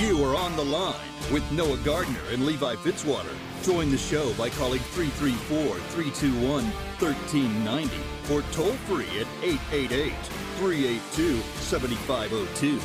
You are on the line with Noah Gardner and Levi Fitzwater. Join the show by calling 334 321 1390 or toll free at 888 382 7502.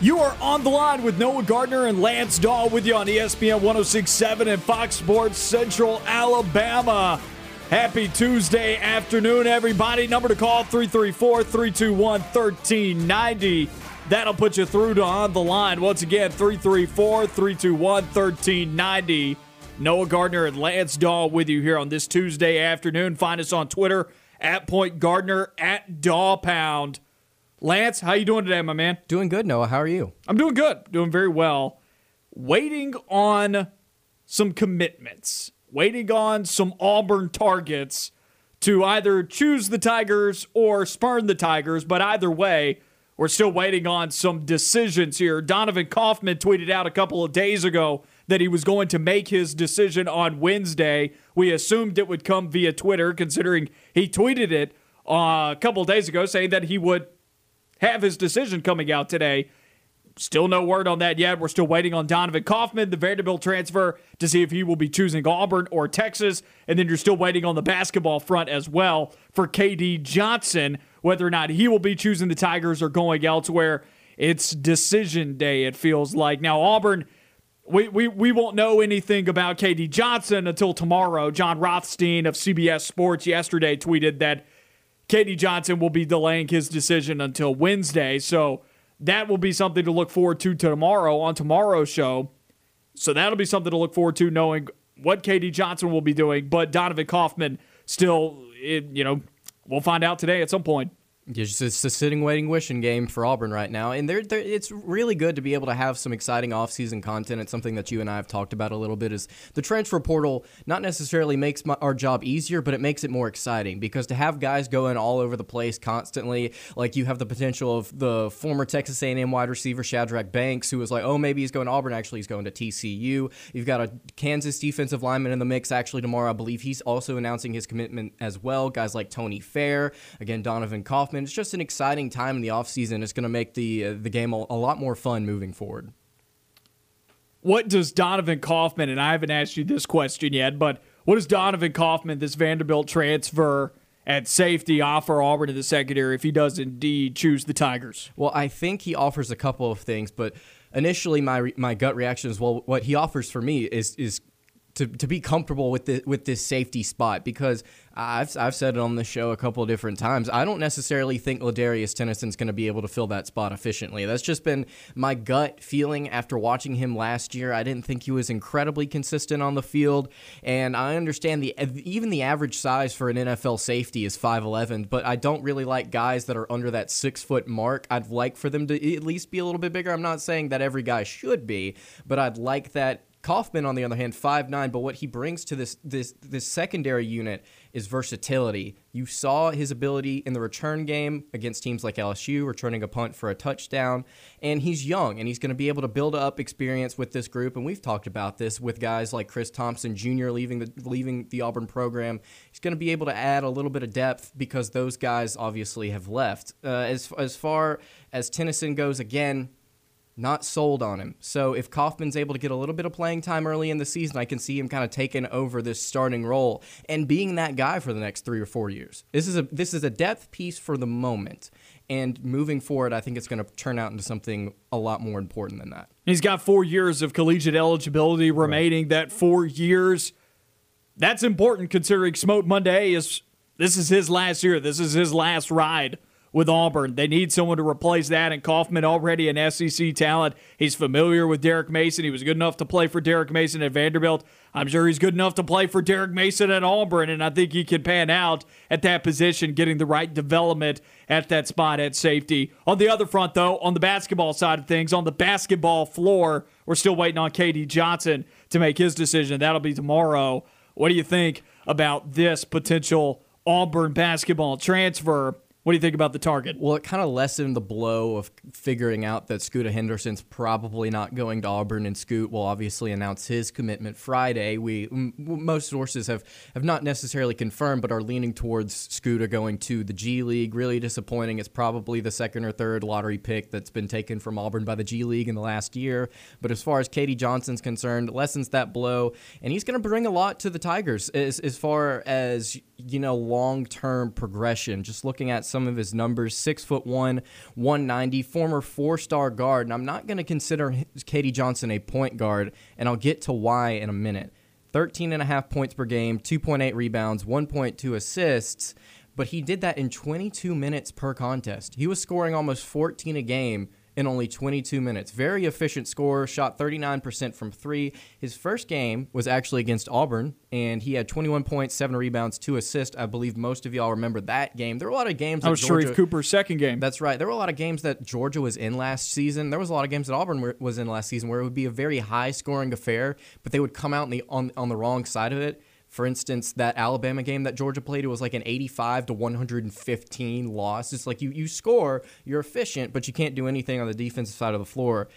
You are on the line with Noah Gardner and Lance Dawe with you on ESPN 1067 and Fox Sports Central Alabama. Happy Tuesday afternoon, everybody. Number to call 334 321 1390. That'll put you through to on the line. Once again, 334 321 1390. Noah Gardner and Lance Dawe with you here on this Tuesday afternoon. Find us on Twitter at Point Gardner at Daw Pound. Lance, how you doing today, my man? Doing good, Noah. How are you? I'm doing good, doing very well. Waiting on some commitments, waiting on some Auburn targets to either choose the Tigers or spurn the Tigers, but either way, we're still waiting on some decisions here. Donovan Kaufman tweeted out a couple of days ago that he was going to make his decision on Wednesday. We assumed it would come via Twitter, considering he tweeted it uh, a couple of days ago saying that he would have his decision coming out today. Still no word on that yet. We're still waiting on Donovan Kaufman, the Vanderbilt transfer, to see if he will be choosing Auburn or Texas. And then you're still waiting on the basketball front as well for KD Johnson, whether or not he will be choosing the Tigers or going elsewhere. It's decision day, it feels like. Now, Auburn, we, we, we won't know anything about KD Johnson until tomorrow. Jon Rothstein of CBS Sports yesterday tweeted that KD Johnson will be delaying his decision until Wednesday. So that will be something to look forward to tomorrow on tomorrow's show. So that'll be something to look forward to knowing what KD Johnson will be doing. But Donovan Kaufman still, it, you know, we'll find out today at some point. It's just a sitting, waiting, wishing game for Auburn right now, and they're, they're, it's really good to be able to have some exciting offseason content. It's something that you and I have talked about a little bit. Is the transfer portal not necessarily makes my, our job easier, but it makes it more exciting because to have guys going all over the place constantly, like you have the potential of the former Texas A&M wide receiver Shadrack Banks, who was like, oh, maybe he's going to Auburn. Actually, he's going to TCU. You've got a Kansas defensive lineman in the mix. Actually, tomorrow, I believe he's also announcing his commitment as well. Guys like Tony Fair, again, Donovan Kaufman. It's just an exciting time in the offseason. It's going to make the uh, the game a, a lot more fun moving forward. What does Donovan Kaufman, and I haven't asked you this question yet, but what does Donovan Kaufman, this Vanderbilt transfer at safety, offer Auburn in the secondary if he does indeed choose the Tigers? Well, I think he offers a couple of things, but initially my my gut reaction is well, what he offers for me is is to, to be comfortable with the, with this safety spot because I've, I've said it on the show a couple different times. I don't necessarily think Ladarius Tennison's going to be able to fill that spot efficiently. That's just been my gut feeling after watching him last year. I didn't think he was incredibly consistent on the field, and I understand the even the average size for an NFL safety is 5'11, but I don't really like guys that are under that six foot mark. I'd like for them to at least be a little bit bigger. I'm not saying that every guy should be, but I'd like that Kaufman, on the other hand, five nine, but what he brings to this this this secondary unit is versatility. You saw his ability in the return game against teams like LSU, returning a punt for a touchdown, and he's young and he's going to be able to build up experience with this group. And we've talked about this with guys like Chris Thompson Jr. leaving the leaving the Auburn program. He's going to be able to add a little bit of depth because those guys obviously have left. Uh, as as far as Tennison goes, again not sold on him. So if Kaufman's able to get a little bit of playing time early in the season, I can see him kind of taking over this starting role and being that guy for the next three or four years. This is a this is a depth piece for the moment. And moving forward, I think it's going to turn out into something a lot more important than that. He's got four years of collegiate eligibility remaining. Right. That four years, that's important considering Smoke Monday is this is his last year. This is his last ride with Auburn. They need someone to replace that, and Kaufman already an SEC talent. He's familiar with Derek Mason. He was good enough to play for Derek Mason at Vanderbilt. I'm sure he's good enough to play for Derek Mason at Auburn, and I think he can pan out at that position, getting the right development at that spot at safety. On the other front, though, on the basketball side of things, on the basketball floor, we're still waiting on KD Johnson to make his decision. That'll be tomorrow. What do you think about this potential Auburn basketball transfer. What do you think about the target? Well, it kind of lessened the blow of figuring out that Scooter Henderson's probably not going to Auburn, and Scoot will obviously announce his commitment Friday. We m- most sources have have not necessarily confirmed, but are leaning towards Scooter going to the G League. Really disappointing. It's probably the second or third lottery pick that's been taken from Auburn by the G League in the last year. But as far as KD Johnson's concerned, lessens that blow, and he's going to bring a lot to the Tigers as as far as you know long term progression. Just looking at some of his numbers, six foot one, 190, former four star guard. And I'm not going to consider KD Johnson a point guard, and I'll get to why in a minute. 13 and a half points per game, 2.8 rebounds, 1.2 assists, but he did that in 22 minutes per contest. He was scoring almost 14 a game in only 22 minutes. Very efficient scorer, shot 39% from three. His first game was actually against Auburn, and he had 21 points, seven rebounds, two assists. I believe most of y'all remember that game. There were a lot of games. That was Georgia, Sharife Cooper's second game. That's right. There were a lot of games that Georgia was in last season. There was a lot of games that Auburn was in last season where it would be a very high scoring affair, but they would come out the, on on the wrong side of it. For instance, that Alabama game that Georgia played, it was like an 85 to 115 loss. It's like you, you score, you're efficient, but you can't do anything on the defensive side of the floor.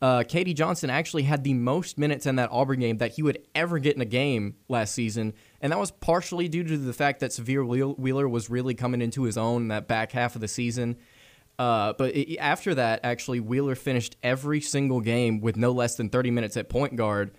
Uh, KD Johnson actually had the most minutes in that Auburn game that he would ever get in a game last season, and that was partially due to the fact that Sahvir Wheeler was really coming into his own that back half of the season. Uh, but it, after that, actually, Wheeler finished every single game with no less than 30 minutes at point guard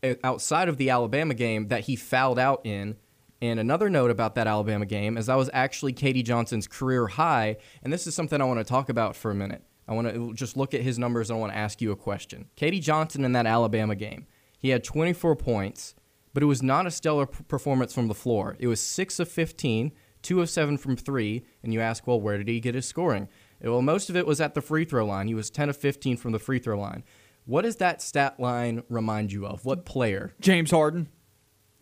Uh, outside of the Alabama game that he fouled out in. And another note about that Alabama game is that was actually KD Johnson's career high. And this is something I want to talk about for a minute. I want to uh, just look at his numbers and I want to ask you a question. KD Johnson in that Alabama game, he had 24 points, but it was not a stellar performance from the floor. It was 6 of 15, 2 of 7 from 3. And you ask, well, where did he get his scoring? Well, most of it was at the free throw line. He was 10 of 15 from the free throw line. What does that stat line remind you of? What player? James Harden.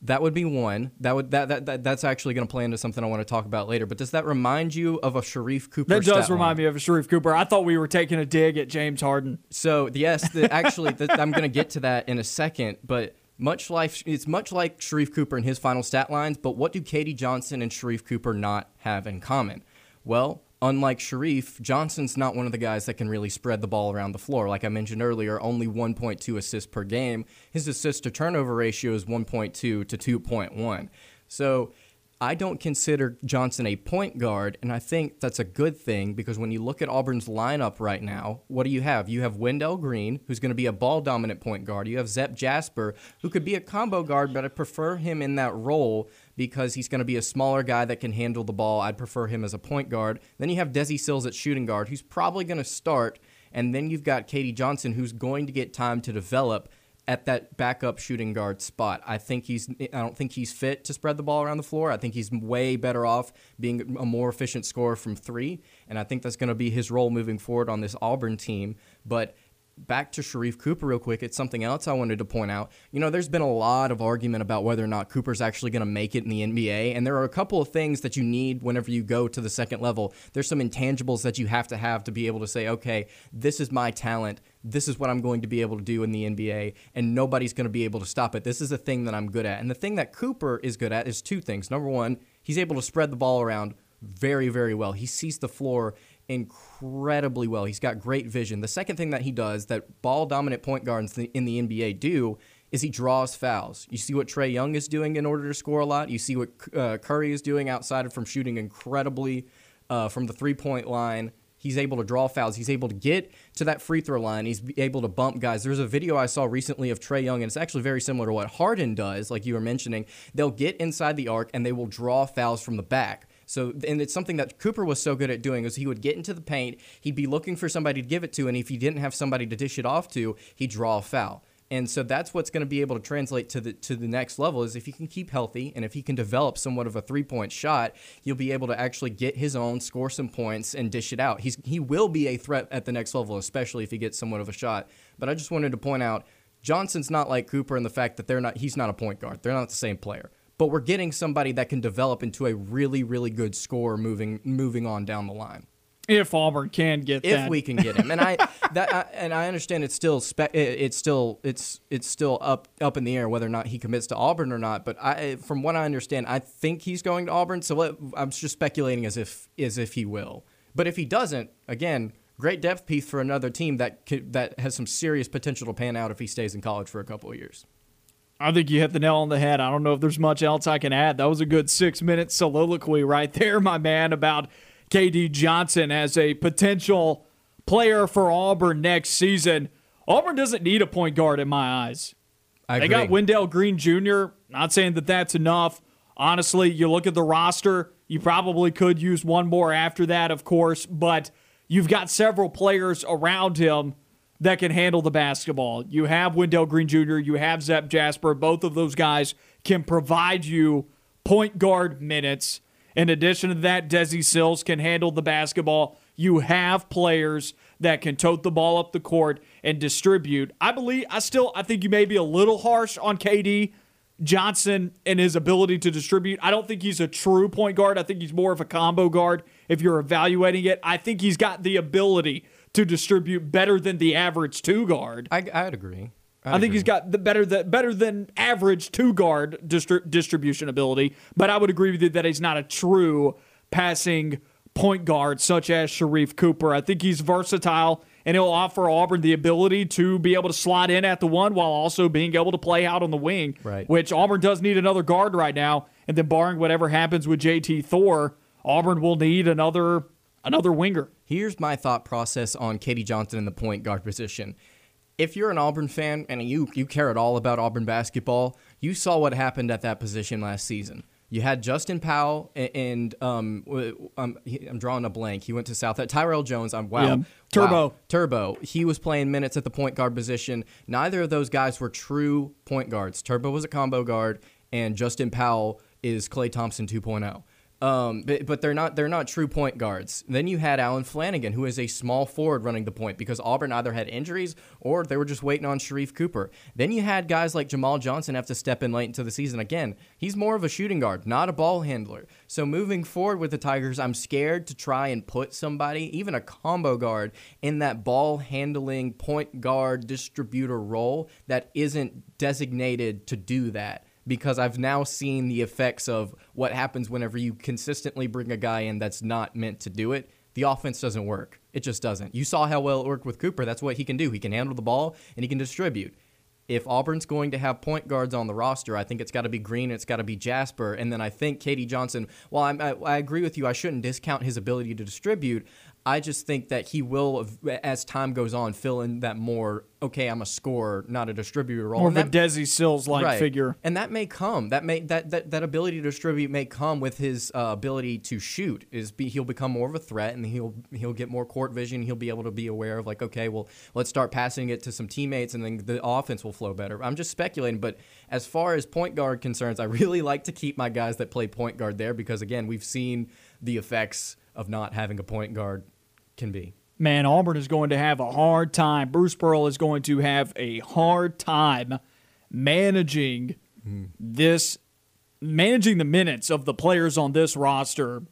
That would be one. That would that, that, that that's actually going to play into something I want to talk about later. But does that remind you of a Sharife Cooper? That does remind line? me of a Sharife Cooper. I thought we were taking a dig at James Harden. So yes, the, actually, the, I'm going to get to that in a second. But much like it's much like Sharife Cooper and his final stat lines. But what do KD Johnson and Sharife Cooper not have in common? Well, unlike Sharife, Johnson's not one of the guys that can really spread the ball around the floor. Like I mentioned earlier, only 1.2 assists per game. His assist to turnover ratio is 1.2 to 2.1. So I don't consider Johnson a point guard, and I think that's a good thing because when you look at Auburn's lineup right now, what do you have? You have Wendell Green, who's going to be a ball dominant point guard. You have Zep Jasper, who could be a combo guard, but I prefer him in that role because he's going to be a smaller guy that can handle the ball. I'd prefer him as a point guard. Then you have Desi Sills at shooting guard, who's probably going to start. And then you've got KD Johnson, who's going to get time to develop at that backup shooting guard spot. I think he's I don't think he's fit to spread the ball around the floor. I think he's way better off being a more efficient scorer from 3, and I think that's going to be his role moving forward on this Auburn team, but back to Sharife Cooper real quick. It's something else I wanted to point out. You know, there's been a lot of argument about whether or not Cooper's actually going to make it in the NBA, and there are a couple of things that you need whenever you go to the second level. There's some intangibles that you have to have to be able to say, okay, this is my talent. This is what I'm going to be able to do in the NBA, and nobody's going to be able to stop it. This is a thing that I'm good at. And the thing that Cooper is good at is two things. Number one, he's able to spread the ball around very, very well. He sees the floor incredibly well. He's got great vision. The second thing that he does that ball dominant point guards in the NBA do is he draws fouls. You see what Trae Young is doing in order to score a lot. You see what uh, Curry is doing outside of from shooting incredibly uh, from the three point line. He's able to draw fouls. He's able to get to that free throw line. He's able to bump guys. There's a video I saw recently of Trae Young, and it's actually very similar to what Harden does, like you were mentioning. They'll get inside the arc and they will draw fouls from the back. So, and it's something that Cooper was so good at doing is he would get into the paint, he'd be looking for somebody to give it to, and if he didn't have somebody to dish it off to, he'd draw a foul. And so that's what's going to be able to translate to the to the next level is if he can keep healthy and if he can develop somewhat of a three point shot, he'll be able to actually get his own, score some points, and dish it out. He's he will be a threat at the next level, especially if he gets somewhat of a shot. But I just wanted to point out Johnson's not like Cooper in the fact that they're not he's not a point guard. They're not the same player but we're getting somebody that can develop into a really, really good scorer moving moving on down the line. If Auburn can get if that. we can get him. And I that I, and I understand it's still spe- it's still it's it's still up up in the air whether or not he commits to Auburn or not. But I from what I understand, I think he's going to Auburn. So let, I'm just speculating as if as if he will. But if he doesn't, again, great depth piece for another team that could, that has some serious potential to pan out if he stays in college for a couple of years. I think you hit the nail on the head. I don't know if there's much else I can add. That was a good six minute soliloquy right there, my man, about KD Johnson as a potential player for Auburn next season. Auburn doesn't need a point guard in my eyes. I They agree. got Wendell Green Jr. Not saying that that's enough. Honestly, you look at the roster, you probably could use one more after that, of course, but you've got several players around him that can handle the basketball. You have Wendell Green Jr., you have Zep Jasper. Both of those guys can provide you point guard minutes. In addition to that, Desi Sills can handle the basketball. You have players that can tote the ball up the court and distribute. I believe, I still, I think you may be a little harsh on KD Johnson and his ability to distribute. I don't think he's a true point guard. I think he's more of a combo guard if you're evaluating it. I think he's got the ability to distribute better than the average two guard. I, I'd agree. I'd I think agree. he's got the better the better than average two guard distri- distribution ability, but I would agree with you that he's not a true passing point guard such as Sharife Cooper. I think he's versatile and he'll offer Auburn the ability to be able to slide in at the one while also being able to play out on the wing, Right. which Auburn does need another guard right now. And then barring whatever happens with JT Thor, Auburn will need another another winger. Here's my thought process on KD Johnson in the point guard position. If you're an Auburn fan and you you care at all about Auburn basketball, you saw what happened at that position last season. You had Justin Powell and, um, w- um, I'm drawing a blank. He went to South. At Tyrell Jones. I'm wow. Yeah, Turbo. Wow. Turbo. He was playing minutes at the point guard position. Neither of those guys were true point guards. Turbo was a combo guard, and Justin Powell is Klay Thompson 2.0. Um, but, but they're not they're not true point guards. Then you had Allen Flanagan, who is a small forward running the point because Auburn either had injuries or they were just waiting on Sharife Cooper. Then you had guys like Jamal Johnson have to step in late into the season. Again, he's more of a shooting guard, not a ball handler. So moving forward with the Tigers, I'm scared to try and put somebody, even a combo guard, in that ball handling point guard distributor role that isn't designated to do that because I've now seen the effects of what happens whenever you consistently bring a guy in that's not meant to do it. The offense doesn't work. It just doesn't. You saw how well it worked with Cooper. That's what he can do. He can handle the ball and he can distribute. If Auburn's going to have point guards on the roster, I think it's got to be Green, it's got to be Jasper, and then I think KD Johnson. While I, I agree with you, I shouldn't discount his ability to distribute. I just think that he will, as time goes on, fill in that more. Okay, I'm a scorer, not a distributor role. More of a Desi Sills like Right. figure. and that may come. That may that that, that ability to distribute may come with his uh, ability to shoot. Is be, he'll become more of a threat, and he'll he'll get more court vision. He'll be able to be aware of like, okay, well, let's start passing it to some teammates, and then the offense will flow better. I'm just speculating, but as far as point guard concerns, I really like to keep my guys that play point guard there because again, we've seen the effects of not having a point guard can be. man, Auburn is going to have a hard time. Bruce Pearl is going to have a hard time managing this, managing the minutes of the players on this roster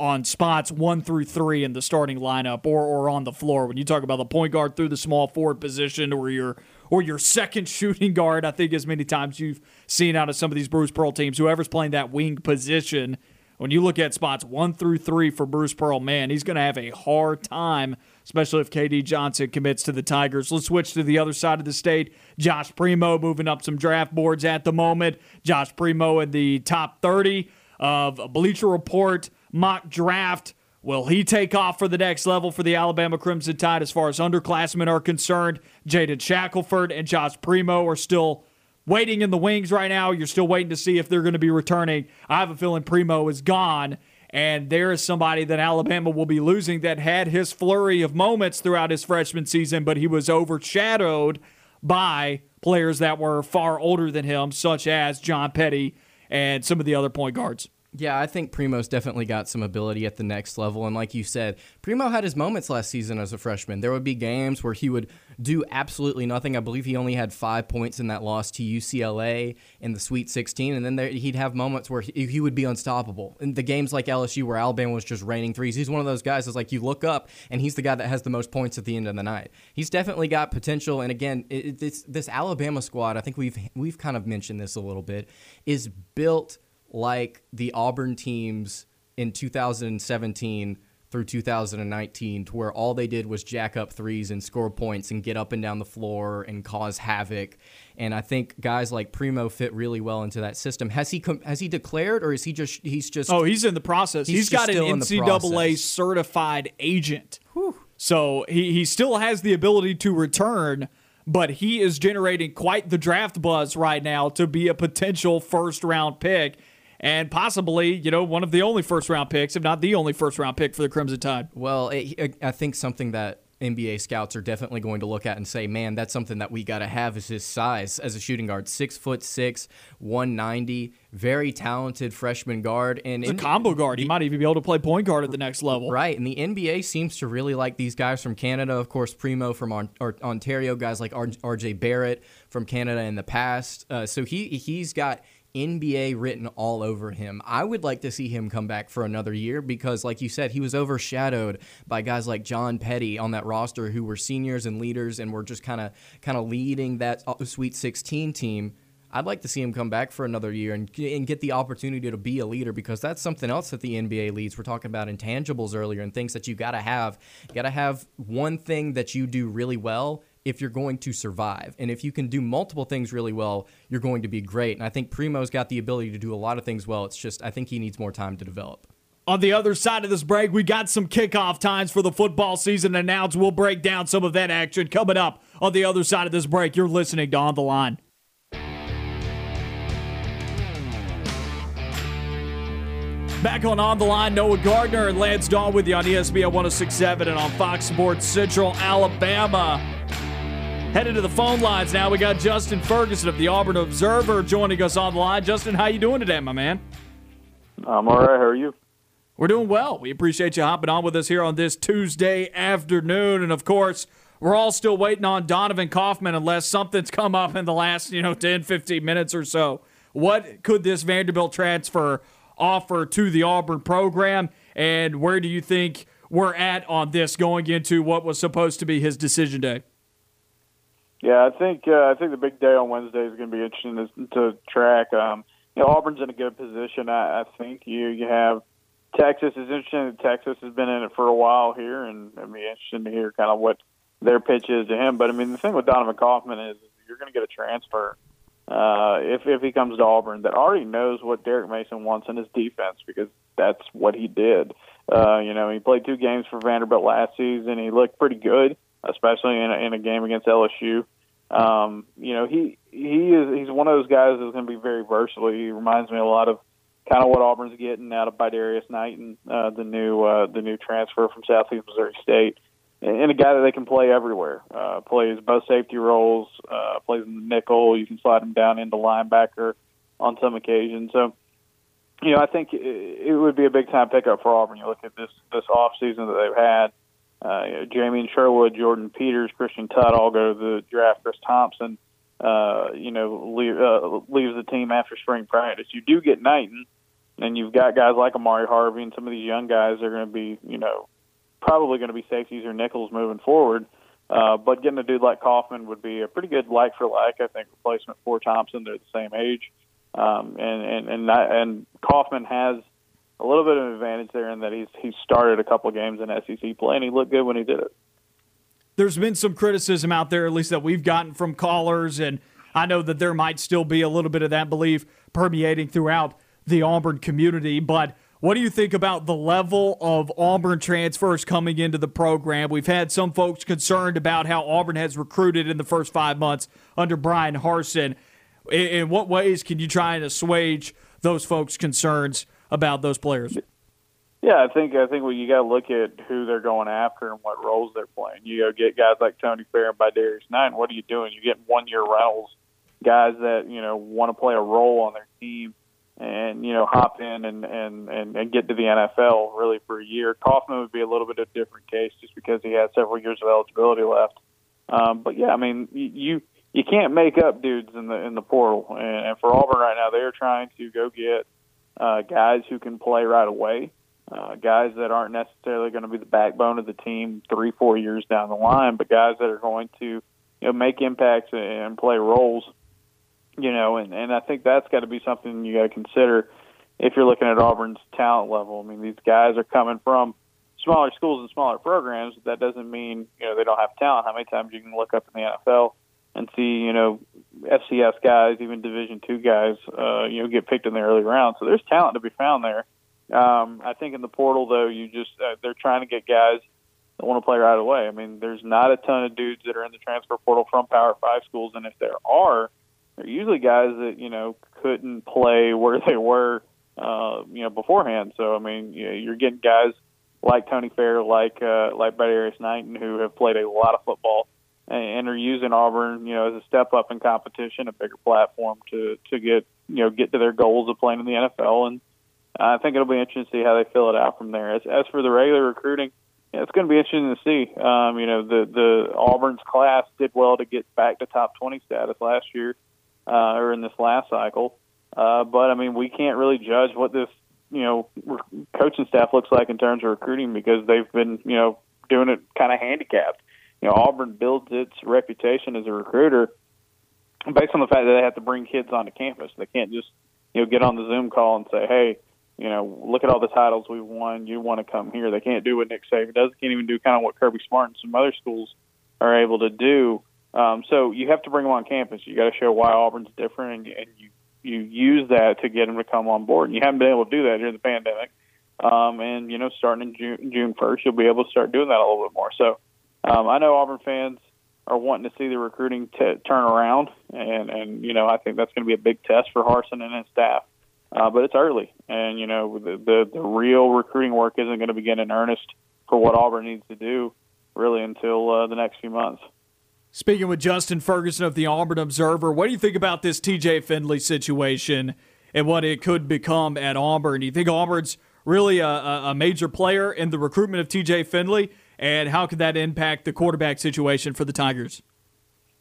on spots one through three in the starting lineup or, or on the floor. When you talk about the point guard through the small forward position or your or your second shooting guard, I think as many times you've seen out of some of these Bruce Pearl teams, whoever's playing that wing position, when you look at spots one through three for Bruce Pearl, man, he's going to have a hard time, especially if KD Johnson commits to the Tigers. Let's switch to the other side of the state. Josh Primo moving up some draft boards at the moment. Josh Primo in the top 30 of Bleacher Report mock draft. Will he take off for the next level for the Alabama Crimson Tide as far as underclassmen are concerned? Jaden Shackelford and Josh Primo are still waiting in the wings right now. You're still waiting to see if they're going to be returning. I have a feeling Primo is gone. And there is somebody that Alabama will be losing that had his flurry of moments throughout his freshman season, but he was overshadowed by players that were far older than him, such as John Petty and some of the other point guards. Yeah, I think Primo's definitely got some ability at the next level. And like you said, Primo had his moments last season as a freshman. There would be games where he would do absolutely nothing. I believe he only had five points in that loss to UCLA in the Sweet 16. And then there, he'd have moments where he, he, would be unstoppable. In the games like LSU where Alabama was just raining threes, he's one of those guys that's like you look up and he's the guy that has the most points at the end of the night. He's definitely got potential. And again, it, this Alabama squad, I think we've, we've kind of mentioned this a little bit, is built – like the Auburn teams in 2017 through 2019 to where all they did was jack up threes and score points and get up and down the floor and cause havoc. And I think guys like Primo fit really well into that system. Has he com- has he declared or is he just he's just Oh, he's in the process. he's, he's got an NCAA certified agent. Whew. So he he still has the ability to return, but he is generating quite the draft buzz right now to be a potential first round pick and possibly, you know, one of the only first round picks, if not the only first round pick for the Crimson Tide. Well, it, I think something that NBA scouts are definitely going to look at and say, man, that's something that we got to have is his size as a shooting guard. Six foot six, 190, very talented freshman guard. And He's a combo guard. he might even be able to play point guard at the next level. Right. And the NBA seems to really like these guys from Canada. Of course, Primo from Ontario, guys like RJ Barrett from Canada in the past. Uh, so he he's got NBA written all over him. I would like to see him come back for another year because, like you said, he was overshadowed by guys like John Petty on that roster who were seniors and leaders and were just kind of kind of leading that uh, Sweet 16 team. I'd like to see him come back for another year and, and get the opportunity to be a leader because that's something else that the NBA leads. We're talking about intangibles earlier and things that you got to have. Got to have one thing that you do really well if you're going to survive. And if you can do multiple things really well, you're going to be great. And I think Primo's got the ability to do a lot of things well. It's just, I think he needs more time to develop. On the other side of this break, we got some kickoff times for the football season announced. We'll break down some of that action coming up on the other side of this break. You're listening to On the Line. Back on On the Line, Noah Gardner and Lance Dawe with you on ESPN 1067 and on Fox Sports Central Alabama. Headed to the phone lines now. We got Justin Ferguson of the Auburn Observer joining us on the line. Justin, how you doing today, my man? I'm all right. How are you? We're doing well. We appreciate you hopping on with us here on this Tuesday afternoon. And of course, we're all still waiting on Donovan Kaufman unless something's come up in the last, you know, 10, 15 minutes or so. What could this Vanderbilt transfer offer to the Auburn program? And where do you think we're at on this going into what was supposed to be his decision day? Yeah, I think uh, I think the big day on Wednesday is going to be interesting to, to track. Um, you know, Auburn's in a good position. I, I think you you have Texas is interesting. Texas has been in it for a while here, and it'd be interesting to hear kind of what their pitch is to him. But I mean, the thing with Donovan Kaufman is you're going to get a transfer uh, if if he comes to Auburn that already knows what Derek Mason wants in his defense because that's what he did. Uh, you know, he played two games for Vanderbilt last season. He looked pretty good especially in a, in a game against LSU. Um, you know, he he is he's one of those guys that's going to be very versatile. He reminds me a lot of kind of what Auburn's getting out of Bydarrius Knighton, uh, the new uh, the new transfer from Southeast Missouri State, and a guy that they can play everywhere. Uh, plays both safety roles, uh, plays in the nickel. You can slide him down into linebacker on some occasions. So, you know, I think it, it would be a big time pickup for Auburn. You look at this this off season that they've had uh, you know, Sherwood, Jordyn Peters, Christian Tutt all go to the draft. Chris Thompson, uh, you know, leave, uh, leaves the team after spring practice. You do get Knighton, and you've got guys like Ahmari Harvey and some of these young guys are going to be, you know, probably going to be safeties or nickels moving forward. Uh, but getting a dude like Kaufman would be a pretty good like for like, I think, replacement for Thompson. They're the same age, um, and and and and Kaufman has a little bit of an advantage there in that he's he started a couple games in SEC play and he looked good when he did it. There's been some criticism out there, at least that we've gotten from callers, and I know that there might still be a little bit of that belief permeating throughout the Auburn community. But what do you think about the level of Auburn transfers coming into the program? We've had some folks concerned about how Auburn has recruited in the first five months under Bryan Harsin. In what ways can you try and assuage those folks' concerns about those players? Yeah, I think I think well, you got to look at who they're going after and what roles they're playing. You go get guys like Tony Fair and Bydarrius Knight. What are you doing? You get one year rentals, guys that you know want to play a role on their team. and you know hop in and and and, and get to the NFL really for a year. Kaufman would be a little bit of a different case just because he had several years of eligibility left. Um, but yeah, I mean you you can't make up dudes in the in the portal, and, and for Auburn right now, they are trying to go get uh, guys who can play right away, uh, guys that aren't necessarily going to be the backbone of the team three four years down the line, but guys that are going to you know make impacts and play roles you know, and and I think that's got to be something you got to consider if you're looking at Auburn's talent level. I mean, these guys are coming from smaller schools and smaller programs. That doesn't mean you know they don't have talent. How many times you can look up in the NFL and see you know FCS guys, even Division two guys, uh, you know, get picked in the early round. So there's talent to be found there. Um, I think in the portal though, you just uh, they're trying to get guys that want to play right away. I mean, there's not a ton of dudes that are in the transfer portal from Power Five schools, and if there are, they're usually guys that you know couldn't play where they were, uh, you know, beforehand. So I mean, you know, you're getting guys like Tony Fair, like uh, like Bydarrius Knighton, who have played a lot of football and, are using Auburn, you know, as a step up in competition, a bigger platform to to get you know get to their goals of playing in the NFL. And I think it'll be interesting to see how they fill it out from there. As as for the regular recruiting. Yeah, it's going to be interesting to see. Um, you know, the the Auburn's class did well to get back to top 20 status last year uh, or in this last cycle. Uh, but I mean, we can't really judge what this you know coaching staff looks like in terms of recruiting because they've been you know doing it kind of handicapped. You know, Auburn builds its reputation as a recruiter based on the fact that they have to bring kids onto campus. They can't just you know get on the Zoom call and say, hey. You know, look at all the titles we've won. You want to come here? They can't do what Nick Saban does. They can't even do kind of what Kirby Smart and some other schools are able to do um, so you have to bring them on campus. You got to show why Auburn's different, and, and you you use that to get them to come on board. And you haven't been able to do that during the pandemic. Um, and you know, starting in June June first, you'll be able to start doing that a little bit more. So um, I know Auburn fans are wanting to see the recruiting t- turn around, and and you know, I think that's going to be a big test for Harsin and his staff. Uh, but it's early, and you know, the, the the real recruiting work isn't going to begin in earnest for what Auburn needs to do really until uh, the next few months. Speaking with Justin Ferguson of the Auburn Observer, what do you think about this TJ Finley situation and what it could become at Auburn? Do you think Auburn's really a, a major player in the recruitment of TJ Finley? And how could that impact the quarterback situation for the Tigers?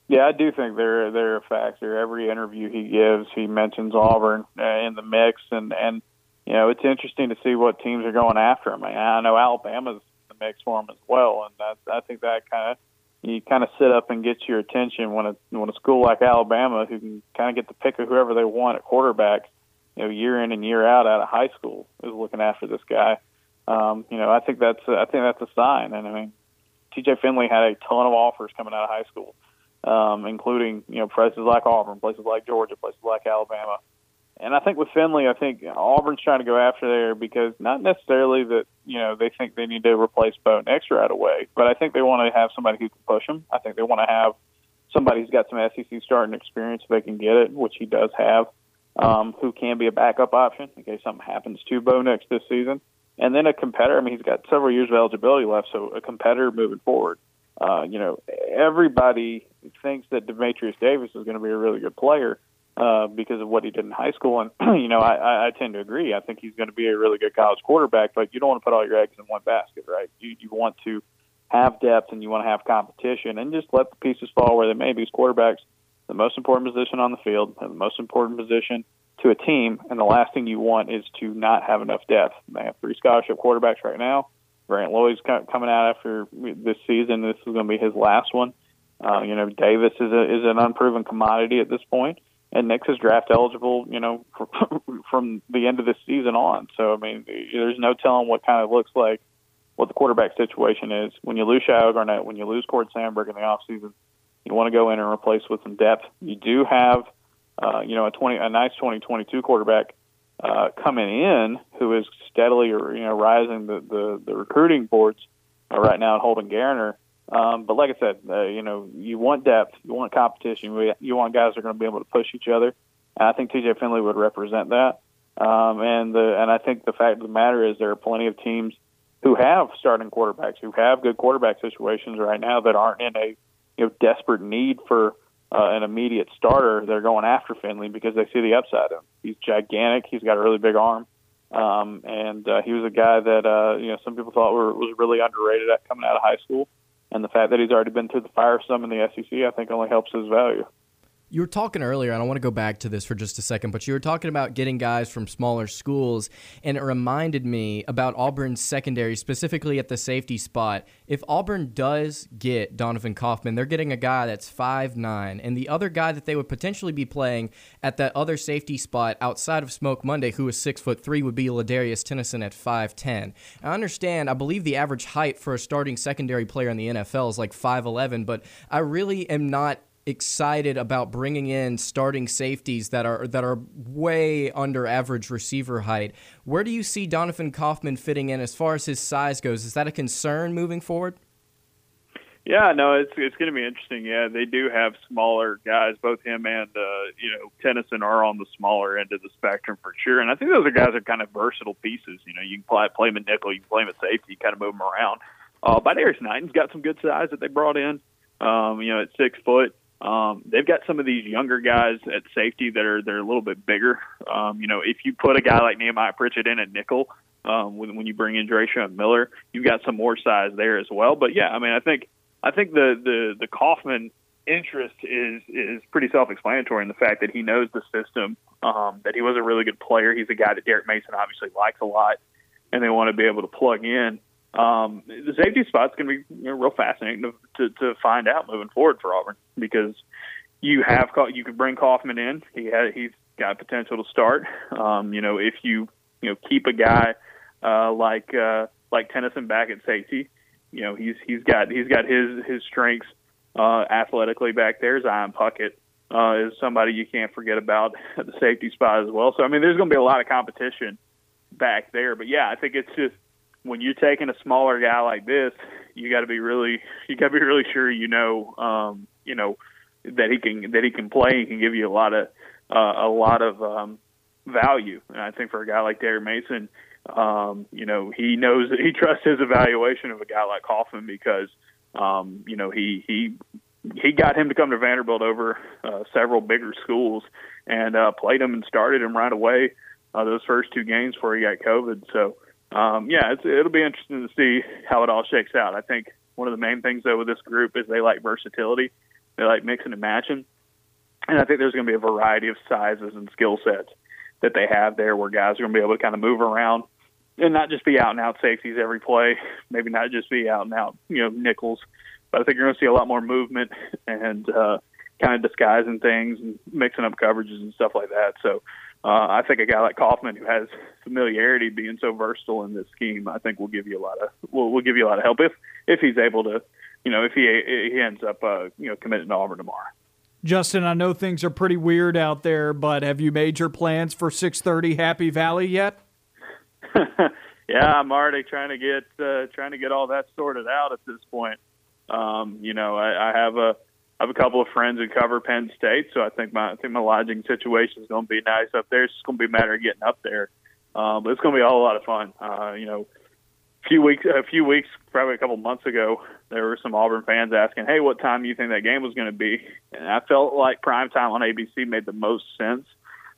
Yeah, I do think they're they're a factor. Every interview he gives, he mentions Auburn uh, in the mix, and and you know it's interesting to see what teams are going after him. I know Alabama's in the mix for him as well, and I think that kind of you kind of sit up and get your attention when a when a school like Alabama, who can kind of get the pick of whoever they want at quarterback, you know, year in and year out out of high school, is looking after this guy. Um, you know, I think that's I think that's a sign. And I mean, T.J. Finley had a ton of offers coming out of high school, um, including you know places like Auburn, places like Georgia, places like Alabama. And I think with Finley, I think Auburn's trying to go after there because not necessarily that you know they think they need to replace Bo Nix right away, but I think they want to have somebody who can push them. I think they want to have somebody who's got some SEC starting experience if they can get it, which he does have, um, who can be a backup option in case something happens to Bo Nix this season. And then a competitor. I mean, he's got several years of eligibility left, so a competitor moving forward. Uh, you know, everybody thinks that Dematrius Davis is going to be a really good player uh, because of what he did in high school. And you know, I, I tend to agree. I think he's going to be a really good college quarterback, but you don't want to put all your eggs in one basket, right? You you want to have depth and you want to have competition, and just let the pieces fall where they may. Because quarterbacks, the most important position on the field, the most important position to a team, and the last thing you want is to not have enough depth. They have three scholarship quarterbacks right now. Grant Loy's coming out after this season. This is going to be his last one. Uh, you know, Davis is a, is an unproven commodity at this point and Nix is draft eligible, you know, for, from the end of this season on. So I mean, there's no telling what kind of looks like what the quarterback situation is when you lose Shia Garnett, when you lose Cord Sandberg in the off season. You want to go in and replace with some depth. You do have, uh, you know, a twenty a nice 2022 quarterback uh, coming in who is steadily, you know, rising the the, the recruiting boards uh, right now. At Holden Geriner um, but like I said, uh, you know, you want depth, you want competition, you want guys that are going to be able to push each other. And I think TJ Finley would represent that. Um, and the and I think the fact of the matter is there are plenty of teams who have starting quarterbacks, who have good quarterback situations right now that aren't in a you know desperate need for uh, an immediate starter, they're going after Finley because they see the upside of him. He's gigantic. He's got a really big arm. Um, and uh, he was a guy that uh, you know some people thought were, was really underrated at coming out of high school, and the fact that he's already been through the fire some in the SEC, I think, only helps his value. You were talking earlier, and I want to go back to this for just a second, but you were talking about getting guys from smaller schools, and it reminded me about Auburn's secondary, specifically at the safety spot. If Auburn does get Donovan Kaufman, they're getting a guy that's five nine, and the other guy that they would potentially be playing at that other safety spot outside of Smoke Monday, who is six foot three, would be Ladarius Tennison at five ten. I understand. I believe the average height for a starting secondary player in the NFL is like five eleven, but I really am not excited about bringing in starting safeties that are that are way under average receiver height. Where do you see Donovan Kaufman fitting in as far as his size goes? Is that a concern moving forward? Yeah, no, it's it's going to be interesting. Yeah, they do have smaller guys. Both him and uh, you know Tennison are on the smaller end of the spectrum for sure. And I think those are guys are kind of versatile pieces. You know, you can play play him at nickel, you can play him at safety, you kind of move them around. Uh, but Darius Knighton's got some good size that they brought in. Um, you know, at six foot, um, they've got some of these younger guys at safety that are they're a little bit bigger. Um, you know, if you put a guy like Nehemiah Pritchett in at nickel, um, when, when you bring in Dreshun Miller, you've got some more size there as well. But yeah, I mean, I think I think the the the Kaufman interest is is pretty self-explanatory in the fact that he knows the system, um, that he was a really good player. He's a guy that Derek Mason obviously likes a lot, and they want to be able to plug in. Um, the safety spot's going to be you know, real fascinating to, to, to find out moving forward for Auburn because you have you could bring Kaufman in. He had he's got potential to start. Um, you know, if you you know keep a guy uh, like uh, like Tennison back at safety, you know he's he's got he's got his his strengths uh, athletically back there. Zion Puckett uh, is somebody you can't forget about at the safety spot as well. So I mean, there's going to be a lot of competition back there. But yeah, I think it's just when you're taking a smaller guy like this, you got to be really you got to be really sure you know um, you know that he can that he can play and can give you a lot of uh, a lot of um, value. And I think for a guy like Derek Mason, um, you know he knows that he trusts his evaluation of a guy like Kaufman because um, you know he he he got him to come to Vanderbilt over uh, several bigger schools and uh, played him and started him right away uh, those first two games before he got COVID. So um, yeah, it's, it'll be interesting to see how it all shakes out. I think one of the main things though with this group is they like versatility. They like mixing and matching, and I think there's going to be a variety of sizes and skill sets that they have there, where guys are going to be able to kind of move around and not just be out and out safeties every play. Maybe not just be out and out, you know, nickels. But I think you're going to see a lot more movement and uh, kind of disguising things and mixing up coverages and stuff like that. So uh, I think a guy like Kaufman, who has familiarity being so versatile in this scheme, I think will give you a lot of will will give you a lot of help if if he's able to, you know, if he he ends up uh, you know committing to Auburn tomorrow. Justin, I know things are pretty weird out there, but have you made your plans for 6:30 Happy Valley yet? yeah, I'm already trying to get uh, trying to get all that sorted out at this point. Um, you know, I, I have a I have a couple of friends who cover Penn State, so I think my I think my lodging situation is going to be nice up there. It's just going to be a matter of getting up there, um, but it's going to be a whole lot of fun. Uh, you know, a few weeks a few weeks, probably a couple months ago, there were some Auburn fans asking, "Hey, what time do you think that game was going to be?" And I felt like prime time on ABC made the most sense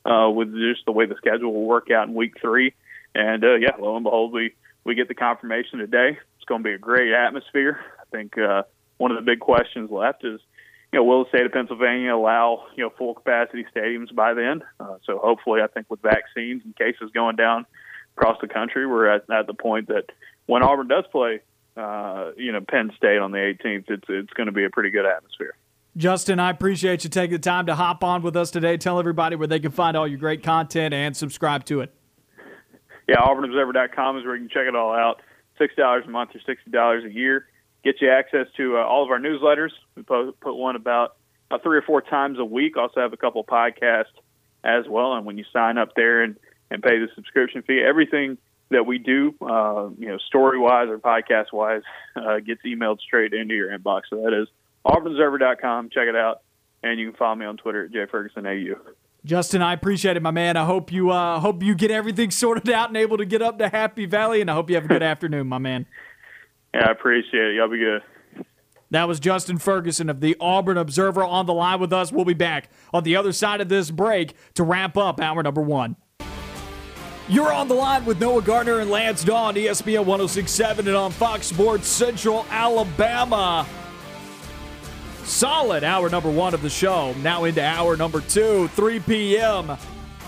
uh, with just the way the schedule will work out in week three. And uh, yeah, lo and behold, we we get the confirmation today. It's going to be a great atmosphere. I think uh, one of the big questions left is you know, will the state of Pennsylvania allow you know full capacity stadiums by then? Uh, so hopefully, I think with vaccines and cases going down across the country, we're at, at the point that when Auburn does play, uh, you know, Penn State on the 18th, it's it's going to be a pretty good atmosphere. Justin, I appreciate you taking the time to hop on with us today. Tell everybody where they can find all your great content and subscribe to it. Yeah, AuburnObserver.com is where you can check it all out. Six dollars a month or sixty dollars a year get you access to uh, all of our newsletters. We put, put one about uh, three or four times a week. Also have a couple podcasts as well. And when you sign up there and, and pay the subscription fee, everything that we do, uh, you know, story wise or podcast wise, uh, gets emailed straight into your inbox. So that is auburnobserver.com. Check it out. And you can follow me on Twitter at jfergusonau. Justin, I appreciate it, my man. I hope you uh, hope you get everything sorted out and able to get up to Happy Valley, and I hope you have a good afternoon, my man. Yeah, I appreciate it. Y'all be good. That was Justin Ferguson of the Auburn Observer on the line with us. We'll be back on the other side of this break to wrap up hour number one. You're on the line with Noah Gardner and Lance Dawe, ESPN 1067 and on Fox Sports Central Alabama. Solid hour number one of the show. Now into hour number two, 3 p.m.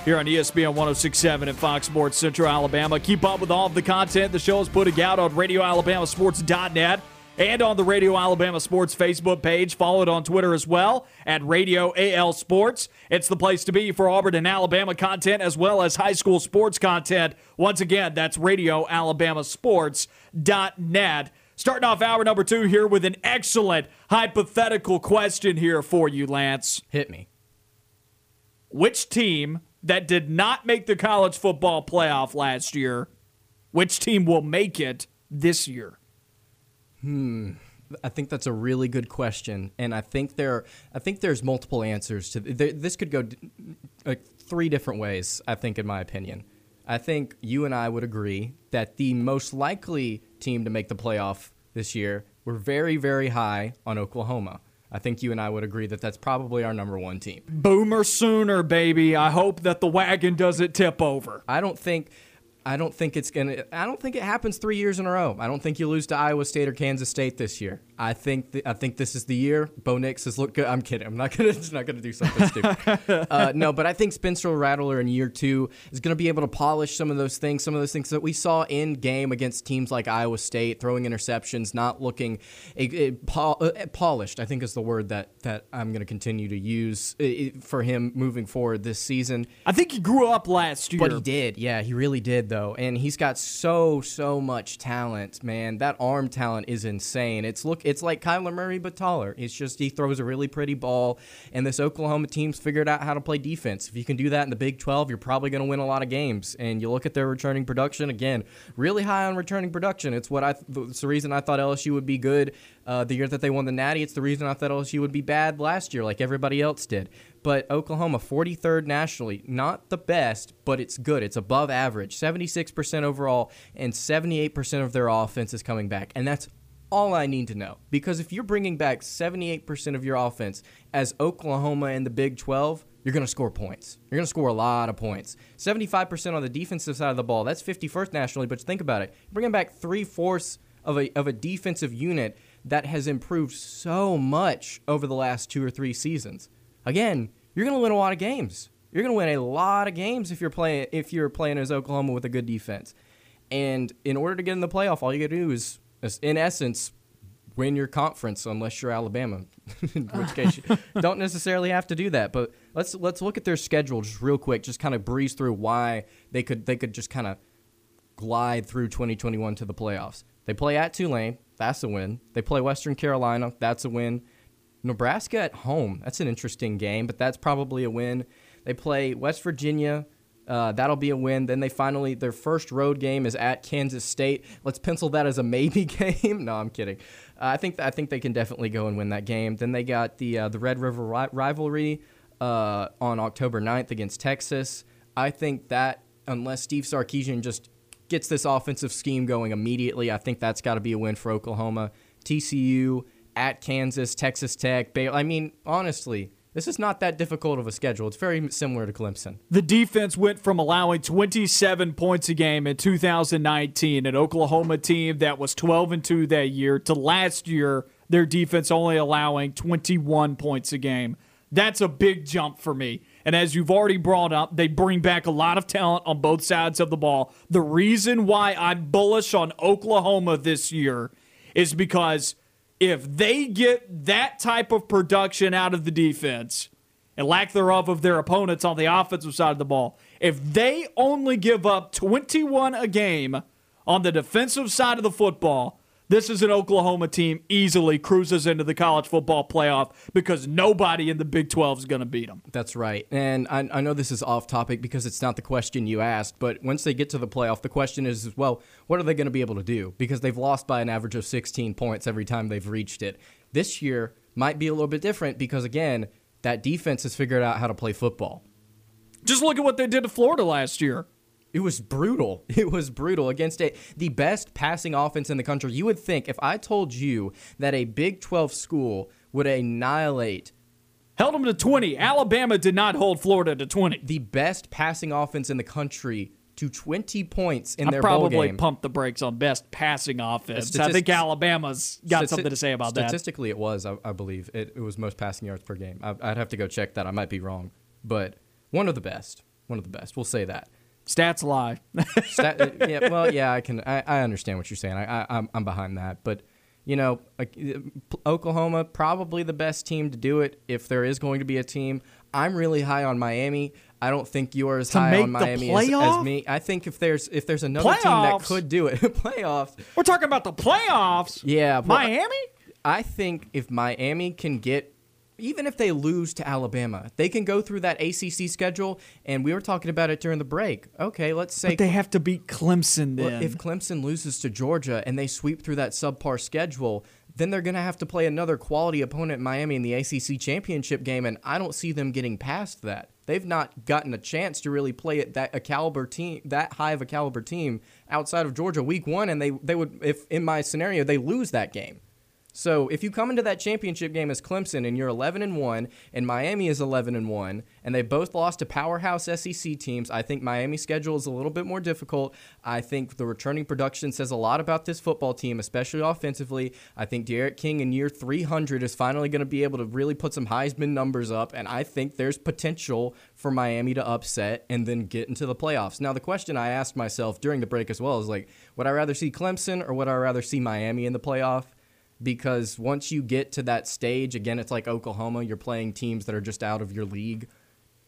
here on ESPN 1067 and Fox Sports Central Alabama. Keep up with all of the content the show is putting out on RadioAlabamaSports.net and on the Radio Alabama Sports Facebook page. Follow it on Twitter as well at Radio AL Sports. It's the place to be for Auburn and Alabama content as well as high school sports content. Once again, that's Radio Alabama Sports.net. Starting off hour number two here with an excellent hypothetical question here for you, Lance. Hit me. Which team that did not make the college football playoff last year, which team will make it this year? Hmm. I think that's a really good question, and I think there, I think there's multiple answers to there, this. Could go d- like three different ways. I think, in my opinion, I think you and I would agree that the most likely team to make the playoff this year were very, very high on Oklahoma. I think you and I would agree that that's probably our number one team. Boomer sooner, baby. I hope that the wagon doesn't tip over. I don't think I don't think it's gonna. I don't think it happens three years in a row. I don't think you lose to Iowa State or Kansas State this year. I think th- I think this is the year. Bo Nix has looked good. I'm kidding. I'm not gonna. Not gonna do something stupid. Uh, no, but I think Spencer Rattler in year two is gonna be able to polish some of those things. Some of those things that we saw in game against teams like Iowa State, throwing interceptions, not looking a pol- uh, polished. I think is the word that that I'm gonna continue to use for him moving forward this season. I think he grew up last year. But he did, yeah, he really did though, and he's got so so much talent, man. That arm talent is insane. It's look, it's like Kyler Murray but taller. It's just he throws a really pretty ball, and this Oklahoma team's figured out how to play defense. If you can do that in the Big 12, you're probably going to win a lot of games. And you look at their returning production again, really high on returning production. It's what I, it's the reason I thought LSU would be good uh, the year that they won the Natty. It's the reason I thought LSU would be bad last year, like everybody else did. But Oklahoma, 43rd nationally, not the best, but it's good. It's above average. 76% overall, and 78% of their offense is coming back. And that's all I need to know. Because if you're bringing back 78% of your offense as Oklahoma and the Big 12, you're going to score points. You're going to score a lot of points. 75% on the defensive side of the ball. That's 51st nationally, but think about it. Bringing back three fourths of a, of a defensive unit that has improved so much over the last two or three seasons. Again, you're going to win a lot of games. You're going to win a lot of games if you're playing if you're playing as Oklahoma with a good defense. And in order to get in the playoff, all you got to do is, in essence, win your conference, unless you're Alabama, in which case you don't necessarily have to do that. But let's let's look at their schedule just real quick, just kind of breeze through why they could they could just kind of glide through 2021 to the playoffs. They play at Tulane, that's a win. They play Western Carolina, that's a win. Nebraska at home, that's an interesting game, but that's probably a win. They play West Virginia, uh, that'll be a win. Then they finally their first road game is at Kansas State. Let's pencil that as a maybe game. no, I'm kidding. Uh, I think I think they can definitely go and win that game. Then they got the uh, the Red River ri- rivalry uh, on October 9th against Texas. I think that unless Steve Sarkisian just gets this offensive scheme going immediately, I think that's got to be a win for Oklahoma. TCU at Kansas, Texas Tech, Baylor. I mean, honestly. This is not that difficult of a schedule. It's very similar to Clemson. The defense went from allowing 27 points a game in 2019, an Oklahoma team that was 12 and 2 that year, to last year, their defense only allowing 21 points a game. That's a big jump for me. And as you've already brought up, they bring back a lot of talent on both sides of the ball. The reason why I'm bullish on Oklahoma this year is because if they get that type of production out of the defense and lack thereof of their opponents on the offensive side of the ball, if they only give up 21 a game on the defensive side of the football, this is an Oklahoma team easily cruises into the college football playoff because nobody in the Big 12 is going to beat them. That's right. And I, I, know this is off topic because it's not the question you asked, but once they get to the playoff, the question is, well, what are they going to be able to do? Because they've lost by an average of 16 points every time they've reached it. This year might be a little bit different because, again, that defense has figured out how to play football. Just look at what they did to Florida last year. It was brutal. It was brutal against a, the best passing offense in the country. You would think if I told you that a Big 12 school would annihilate Held them to 20. Alabama did not hold Florida to 20. the best passing offense in the country to 20 points in I their bowl probably game. pumped the brakes on best passing offense. I think Alabama's got something to say about that. Statistically, it was, I, I believe. It, it was most passing yards per game. I, I'd have to go check that. I might be wrong. But one of the best. One of the best. We'll say that. Stats lie. Stat, uh, yeah, well, yeah, I can. I, I understand what you're saying. I, I, I'm, I'm behind that. But, you know, like, uh, Oklahoma, probably the best team to do it if there is going to be a team. I'm really high on Miami. I don't think you're as To high on Miami as, as me. I think if there's if there's another team that could do it, in playoffs. We're talking about the playoffs. Yeah, Miami? I think if Miami can get, even if they lose to Alabama, they can go through that ACC schedule. And we were talking about it during the break. Okay, let's say But they have to beat Clemson well, then. if Clemson loses to Georgia and they sweep through that subpar schedule, then they're going to have to play another quality opponent in Miami in the ACC championship game, and I don't see them getting past that. They've not gotten a chance to really play at that a caliber team, that high of a caliber team outside of Georgia week one, and they they would if in my scenario they lose that game. So if you come into that championship game as Clemson and you're 11 and 1 and Miami is 11 and 1 and they both lost to powerhouse SEC teams, I think Miami's schedule is a little bit more difficult. I think the returning production says a lot about this football team, especially offensively. I think D'Eriq King in year 300 is finally going to be able to really put some Heisman numbers up and I think there's potential for Miami to upset and then get into the playoffs. Now the question I asked myself during the break as well is like would I rather see Clemson or would I rather see Miami in the playoff? Because once you get to that stage, again, it's like Oklahoma. You're playing teams that are just out of your league,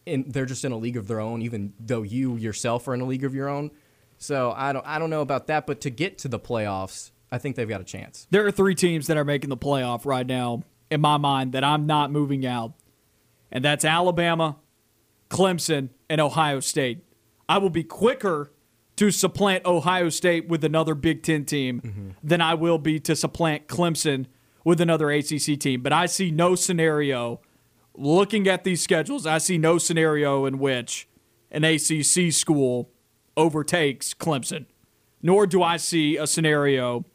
and they're just in a league of their own, even though you yourself are in a league of your own. So I don't, I don't know about that, but to get to the playoffs, I think they've got a chance. there are three teams that are making the playoff right now, in my mind, that I'm not moving out. And that's Alabama, Clemson, and Ohio State. I will be quicker to supplant Ohio State with another Big Ten team mm-hmm. than I will be to supplant Clemson with another ACC team. But I see no scenario, looking at these schedules, I see no scenario in which an ACC school overtakes Clemson. Nor do I see a scenario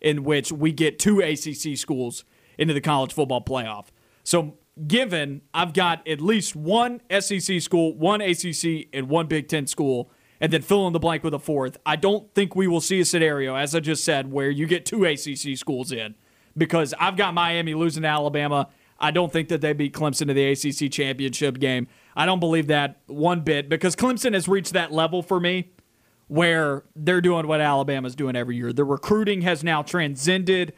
in which we get two ACC schools into the college football playoff. So, given I've got at least one SEC school, one ACC, and one Big Ten school, and then fill in the blank with a fourth, I don't think we will see a scenario, as I just said, where you get two ACC schools in. Because I've got Miami losing to Alabama. I don't think that they beat Clemson to the ACC championship game. I don't believe that one bit because Clemson has reached that level for me where they're doing what Alabama's doing every year. The recruiting has now transcended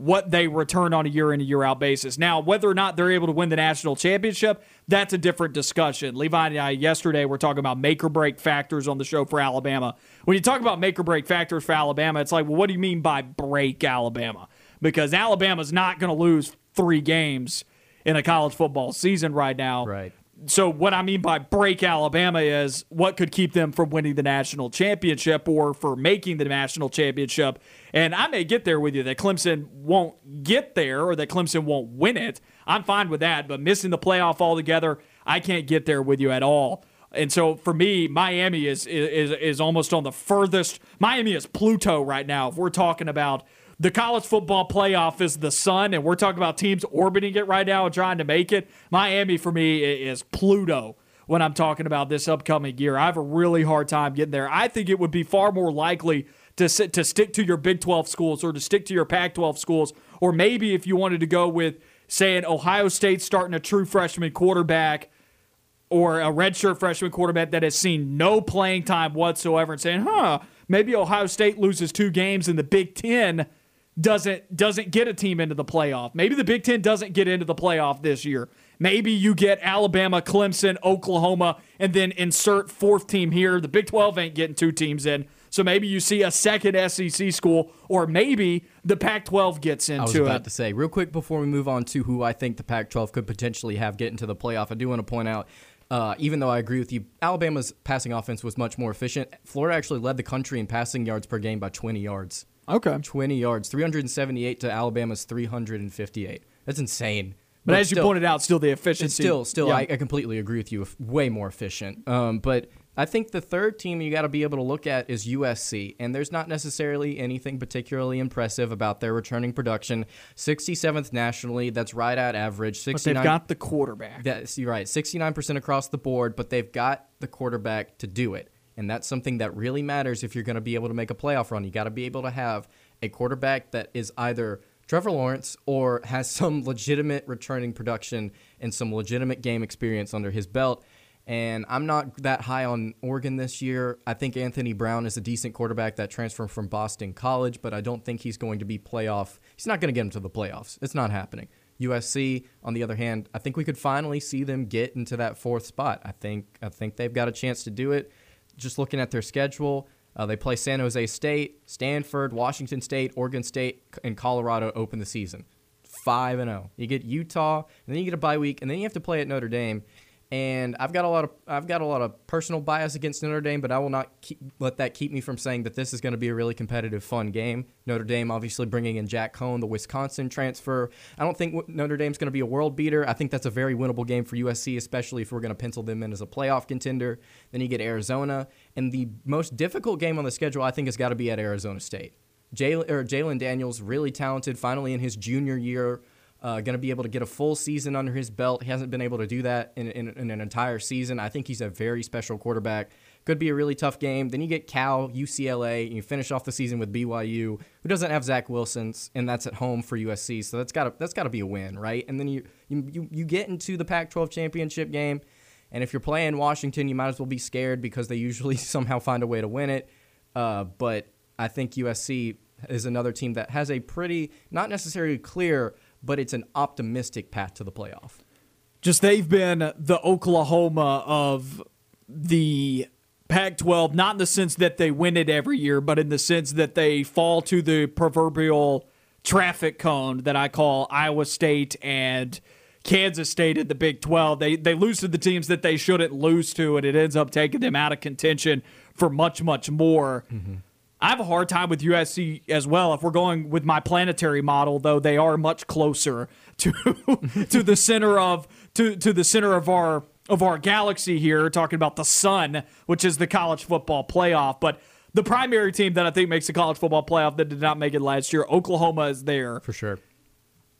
what they return on a year in a year out basis. Now, whether or not they're able to win the national championship, that's a different discussion. Levi and I yesterday were talking about make or break factors on the show for Alabama. When you talk about make or break factors for Alabama, it's like, well, what do you mean by break Alabama? Because Alabama's not going to lose three games in a college football season right now. Right. So what I mean by break Alabama is what could keep them from winning the national championship or for making the national championship. And I may get there with you that Clemson won't get there or that Clemson won't win it. I'm fine with that, but missing the playoff altogether, I can't get there with you at all. And so for me, Miami is is is almost on the furthest. Miami is Pluto right now. If we're talking about the college football playoff is the sun, and we're talking about teams orbiting it right now and trying to make it. Miami, for me, is Pluto when I'm talking about this upcoming year. I have a really hard time getting there. I think it would be far more likely to sit, to stick to your Big 12 schools or to stick to your Pac 12 schools, or maybe if you wanted to go with, say, an Ohio State starting a true freshman quarterback or a redshirt freshman quarterback that has seen no playing time whatsoever and saying, huh, maybe Ohio State loses two games in the Big Ten doesn't doesn't get a team into the playoff. Maybe the Big Ten doesn't get into the playoff this year. Maybe you get Alabama, Clemson, Oklahoma, and then insert fourth team here. The Big 12 ain't getting two teams in. So maybe you see a second SEC school, or maybe the Pac 12 gets in. I was about it. to say, real quick before we move on to who I think the Pac 12 could potentially have get into the playoff, I do want to point out, uh, even though I agree with you, Alabama's passing offense was much more efficient. Florida actually led the country in passing yards per game by 20 yards. Okay. 20 yards, 378 to Alabama's 358. That's insane. But, as you pointed out, still the efficiency. still, still, Yeah. I, I completely agree with you. Way more efficient. Um, but I think the third team you got to be able to look at is USC, and there's not necessarily anything particularly impressive about their returning production. 67th nationally, that's right at average. 69, but they've got the quarterback. That's you're right, 69% across the board, but they've got the quarterback to do it. And that's something that really matters if you're going to be able to make a playoff run. You got to be able to have a quarterback that is either Trevor Lawrence or has some legitimate returning production and some legitimate game experience under his belt. And I'm not that high on Oregon this year. I think Anthony Brown is a decent quarterback that transferred from Boston College, but I don't think he's going to be playoff. He's not going to get him to the playoffs. It's not happening. USC, on the other hand, I think we could finally see them get into that fourth spot. I think I think they've got a chance to do it. Just looking at their schedule, uh, they play San Jose State, Stanford, Washington State, Oregon State, and Colorado open the season. Five and zero. You get Utah, and then you get a bye week, and then you have to play at Notre Dame and I've got a lot of I've got a lot of personal bias against Notre Dame, but I will not keep, let that keep me from saying that this is going to be a really competitive, fun game. Notre Dame obviously bringing in Jack Coan, the Wisconsin transfer. I don't think Notre Dame's going to be a world beater. I think that's a very winnable game for USC, especially if we're going to pencil them in as a playoff contender. Then you get Arizona, and the most difficult game on the schedule I think has got to be at Arizona State. Jalen Daniels, really talented, finally in his junior year uh, going to be able to get a full season under his belt. He hasn't been able to do that in, in, in, an entire season. I think he's a very special quarterback. Could be a really tough game. Then you get Cal, UCLA, and you finish off the season with BYU, who doesn't have Zach Wilson's, and that's at home for USC. So that's got to that's got to be a win, right? And then you, you you get into the Pac-12 championship game, and if you're playing Washington, you might as well be scared because they usually somehow find a way to win it. Uh, but I think USC is another team that has a pretty not necessarily clear but it's an optimistic path to the playoff. Just they've been the Oklahoma of the Pac 12, not in the sense that they win it every year, but in the sense that they fall to the proverbial traffic cone that I call Iowa State and Kansas State in the Big 12. They, they lose to the teams that they shouldn't lose to, and it ends up taking them out of contention for much, much more. Mm-hmm. I have a hard time with USC as well. If we're going with my planetary model, though, they are much closer to to the center of to to the center of our of our galaxy here. Talking about the sun, which is the college football playoff, but. The primary team that I think makes the college football playoff that did not make it last year, Oklahoma is there. For sure.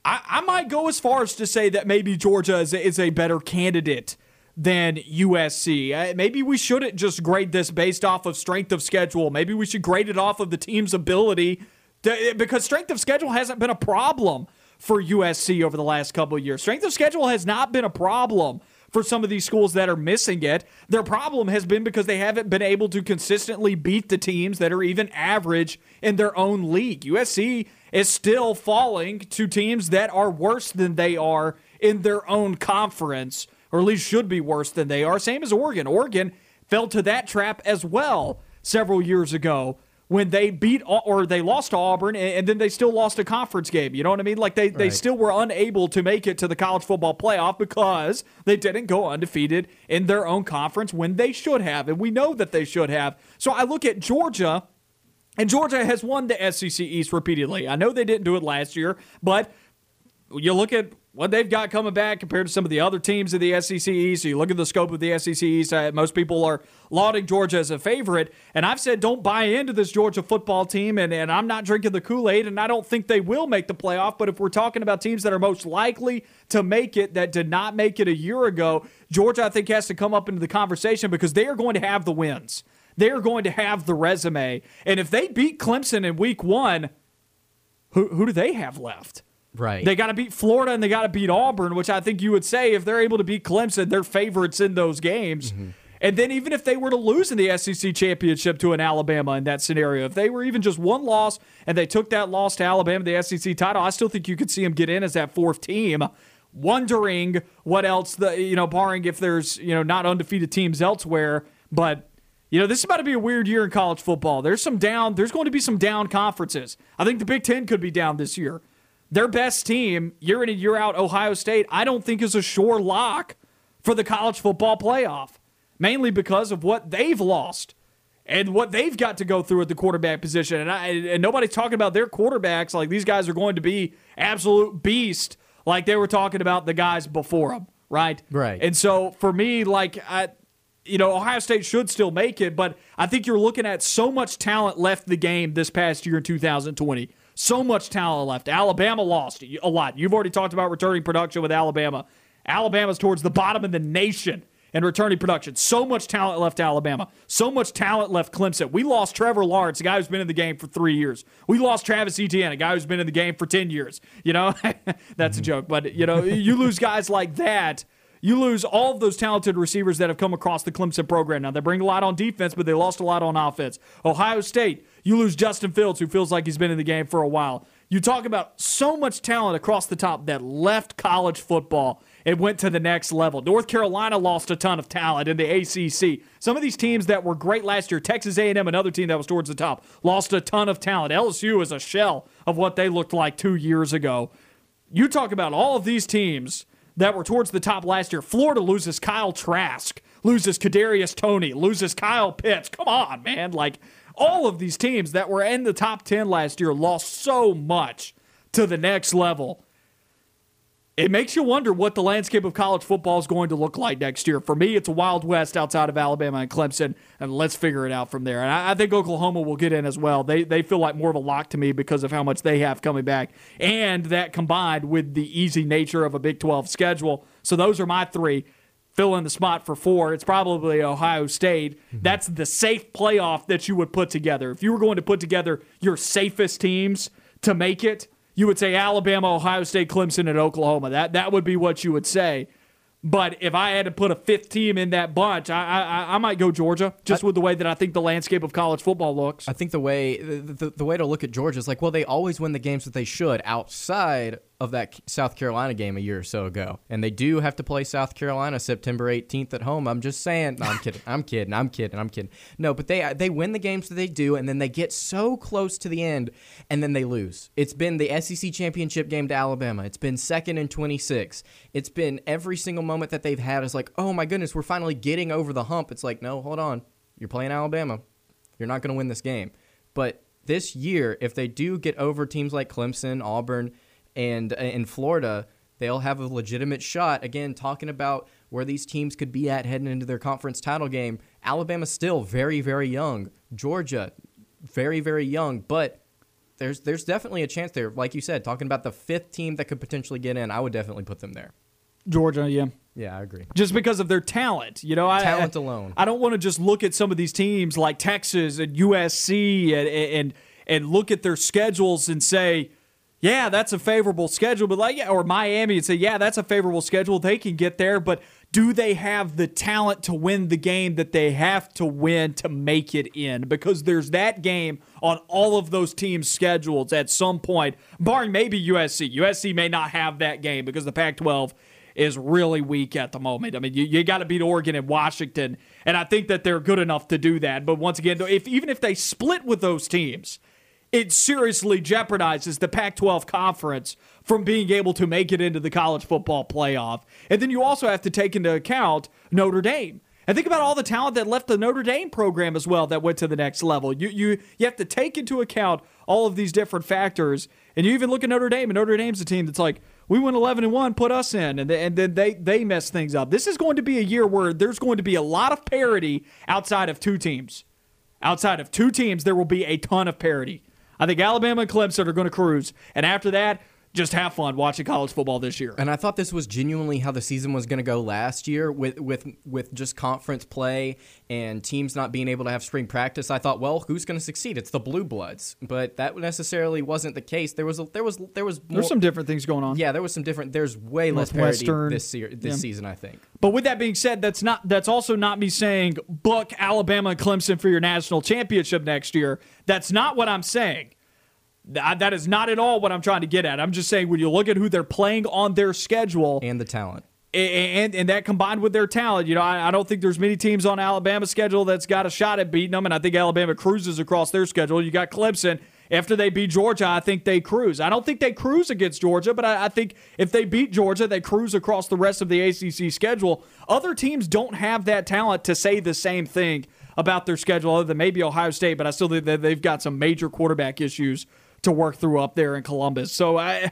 I, I might go as far as to say that maybe Georgia is a, is a better candidate than USC. Uh, maybe we shouldn't just grade this based off of strength of schedule. Maybe we should grade it off of the team's ability to, because strength of schedule hasn't been a problem for USC over the last couple of years. Strength of schedule has not been a problem for some of these schools that are missing it. Their problem has been because they haven't been able to consistently beat the teams that are even average in their own league. USC is still falling to teams that are worse than they are in their own conference or at least should be worse than they are. Same as Oregon. Oregon fell to that trap as well several years ago when they beat or they lost to Auburn and then they still lost a conference game. You know what I mean? Like they, right. they still were unable to make it to the college football playoff because they didn't go undefeated in their own conference when they should have. And we know that they should have. So I look at Georgia. And Georgia has won the SEC East repeatedly. I know they didn't do it last year, but you look at what they've got coming back compared to some of the other teams of the SEC East. So you look at the scope of the SEC East. Uh, most people are lauding Georgia as a favorite, and I've said don't buy into this Georgia football team, and, and I'm not drinking the Kool Aid, and I don't think they will make the playoff. But if we're talking about teams that are most likely to make it that did not make it a year ago, Georgia I think has to come up into the conversation because they are going to have the wins. They are going to have the resume, and if they beat Clemson in Week One, who who do they have left? Right. They got to beat Florida and they got to beat Auburn, which I think you would say if they're able to beat Clemson, they're favorites in those games. Mm-hmm. And then even if they were to lose in the SEC championship to an Alabama in that scenario, if they were even just one loss and they took that loss to Alabama, the SEC title, I still think you could see them get in as that fourth team. Wondering what else the you know, barring if there's you know not undefeated teams elsewhere, but you know, this is about to be a weird year in college football. There's some down, there's going to be some down conferences. I think the Big Ten could be down this year their best team, year in and year out, Ohio State, I don't think is a sure lock for the college football playoff, mainly because of what they've lost and what they've got to go through at the quarterback position. And, I, and nobody's talking about their quarterbacks like these guys are going to be absolute beast like they were talking about the guys before them, right? Right. And so for me, like, I, you know, Ohio State should still make it, but I think you're looking at so much talent left the game this past year in 2020. So much talent left. Alabama lost a lot. You've already talked about returning production with Alabama. Alabama's towards the bottom of the nation in returning production. So much talent left Alabama. So much talent left Clemson. We lost Trevor Lawrence, a guy who's been in the game for three years. We lost Travis Etienne, a guy who's been in the game for 10 years. You know, that's a joke. But, you know, you lose guys like that. You lose all of those talented receivers that have come across the Clemson program. Now, they bring a lot on defense, but they lost a lot on offense. Ohio State, you lose Justin Fields, who feels like he's been in the game for a while. You talk about so much talent across the top that left college football it went to the next level. North Carolina lost a ton of talent in the ACC. Some of these teams that were great last year, Texas A&M, another team that was towards the top, lost a ton of talent. LSU is a shell of what they looked like two years ago. You talk about all of these teams that were towards the top last year. Florida loses Kyle Trask, loses Kadarius Toney, loses Kyle Pitts. Come on, man! Like all of these teams that were in the top ten last year lost so much to the next level it makes you wonder what the landscape of college football is going to look like next year. For me, it's a wild west outside of Alabama and Clemson, and let's figure it out from there. And I, I, think Oklahoma will get in as well. They they feel like more of a lock to me because of how much they have coming back, and that combined with the easy nature of a Big 12 schedule. So those are my three. Fill in the spot for four. It's probably Ohio State. Mm-hmm. That's the safe playoff that you would put together. If you were going to put together your safest teams to make it, you would say Alabama, Ohio State, Clemson, and Oklahoma. That that would be what you would say. But if I had to put a fifth team in that bunch, I I, I might go Georgia, just I, with the way that I think the landscape of college football looks. I think the way the, the, the way to look at Georgia is like, well, they always win the games that they should outside of that South Carolina game a year or so ago. And they do have to play South Carolina September 18th at home. I'm just saying. No, I'm kidding. I'm kidding. I'm kidding. I'm kidding. No, but they they win the games that they do, and then they get so close to the end, and then they lose. It's been the SEC championship game to Alabama. It's been second and 26. It's been every single moment that they've had is like, oh my goodness, we're finally getting over the hump. It's like, no, hold on. You're playing Alabama. You're not going to win this game. But this year, if they do get over teams like Clemson, Auburn, and uh, in Florida, they'll have a legitimate shot. Again, talking about where these teams could be at heading into their conference title game. Alabama still very, very young. Georgia, very, very young, but there's there's definitely a chance there. Like you said, talking about the fifth team that could potentially get in, I would definitely put them there. Georgia, yeah. Yeah, I agree. Just because of their talent, you know, talent I, alone. I don't want to just look at some of these teams like Texas and USC and and and look at their schedules and say, yeah, that's a favorable schedule, but like, or Miami and say, yeah, that's a favorable schedule. They can get there, but do they have the talent to win the game that they have to win to make it in? Because there's that game on all of those teams' schedules at some point, barring maybe USC. USC may not have that game because the Pac 12 is really weak at the moment. I mean, you, you got to beat Oregon and Washington, and I think that they're good enough to do that. But once again, if even if they split with those teams, it seriously jeopardizes the Pac 12 conference from being able to make it into the college football playoff. And then you also have to take into account Notre Dame. And think about all the talent that left the Notre Dame program as well that went to the next level. You, you, you have to take into account all of these different factors. And you even look at Notre Dame, and Notre Dame's a team that's like, we went 11 and 1, put us in. And, and then they, they mess things up. This is going to be a year where there's going to be a lot of parity outside of two teams. Outside of two teams, there will be a ton of parity. I think Alabama and Clemson are going to cruise. And after that, just have fun watching college football this year. And I thought this was genuinely how the season was going to go last year with with with just conference play and teams not being able to have spring practice. I thought, well, who's going to succeed? It's the Blue Bloods, but that necessarily wasn't the case. There was a, there was there was more, there's some different things going on. Yeah, there was some different. There's way less parity this year this yeah. season, I think. But with that being said, that's not that's also not me saying book Alabama and Clemson for your national championship next year. That's not what I'm saying. That is not at all what I'm trying to get at. I'm just saying when you look at who they're playing on their schedule and the talent. And, and that combined with their talent, you know, I, I don't think there's many teams on Alabama's schedule that's got a shot at beating them. And I think Alabama cruises across their schedule. You got Clemson. After they beat Georgia, I think they cruise. I don't think they cruise against Georgia, but I, I think if they beat Georgia, they cruise across the rest of the ACC schedule. Other teams don't have that talent to say the same thing about their schedule, other than maybe Ohio State, but I still think that they've got some major quarterback issues to work through up there in Columbus. So I,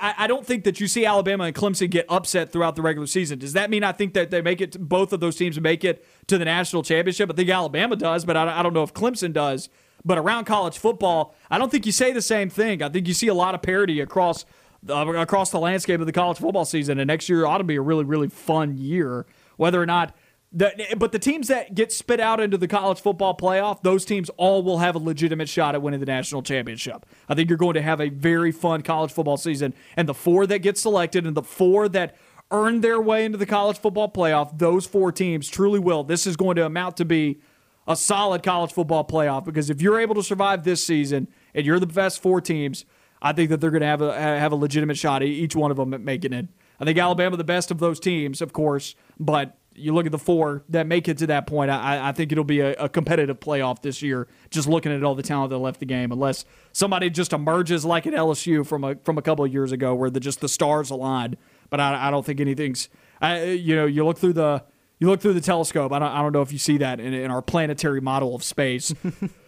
I don't think that you see Alabama and Clemson get upset throughout the regular season. Does that mean I think that they make it? Both of those teams make it to the national championship. I think Alabama does, but I, I don't know if Clemson does. But around college football, I don't think you say the same thing. I think you see a lot of parity across uh, across the landscape of the college football season. And next year ought to be a really really fun year. Whether or not the, but the teams that get spit out into the college football playoff, those teams all will have a legitimate shot at winning the national championship. I think you're going to have a very fun college football season. And the four that get selected and the four that earn their way into the college football playoff, those four teams truly will. This is going to amount to be a solid college football playoff because if you're able to survive this season and you're the best four teams, I think that they're going to have a have a legitimate shot each one of them at making it. I think Alabama the best of those teams, of course, but you look at the four that make it to that point, I, I think it'll be a, a, competitive playoff this year. Just looking at all the talent that left the game, unless somebody just emerges like at LSU from a from a couple of years ago, where the just the stars aligned. But I, I don't think anything's. I, you know, you look through the you look through the telescope. I don't, I don't know if you see that in, in our planetary model of space.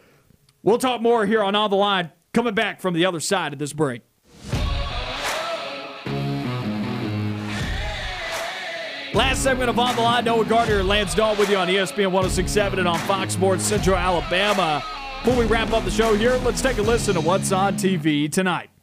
we'll talk more here on On the Line. Coming back from the other side of this break. Last segment of On the Line, Noah Gardner and Lance Dawe with you on ESPN 1067 and on Fox Sports Central Alabama. Before we wrap up the show here, let's take a listen to what's on TV tonight.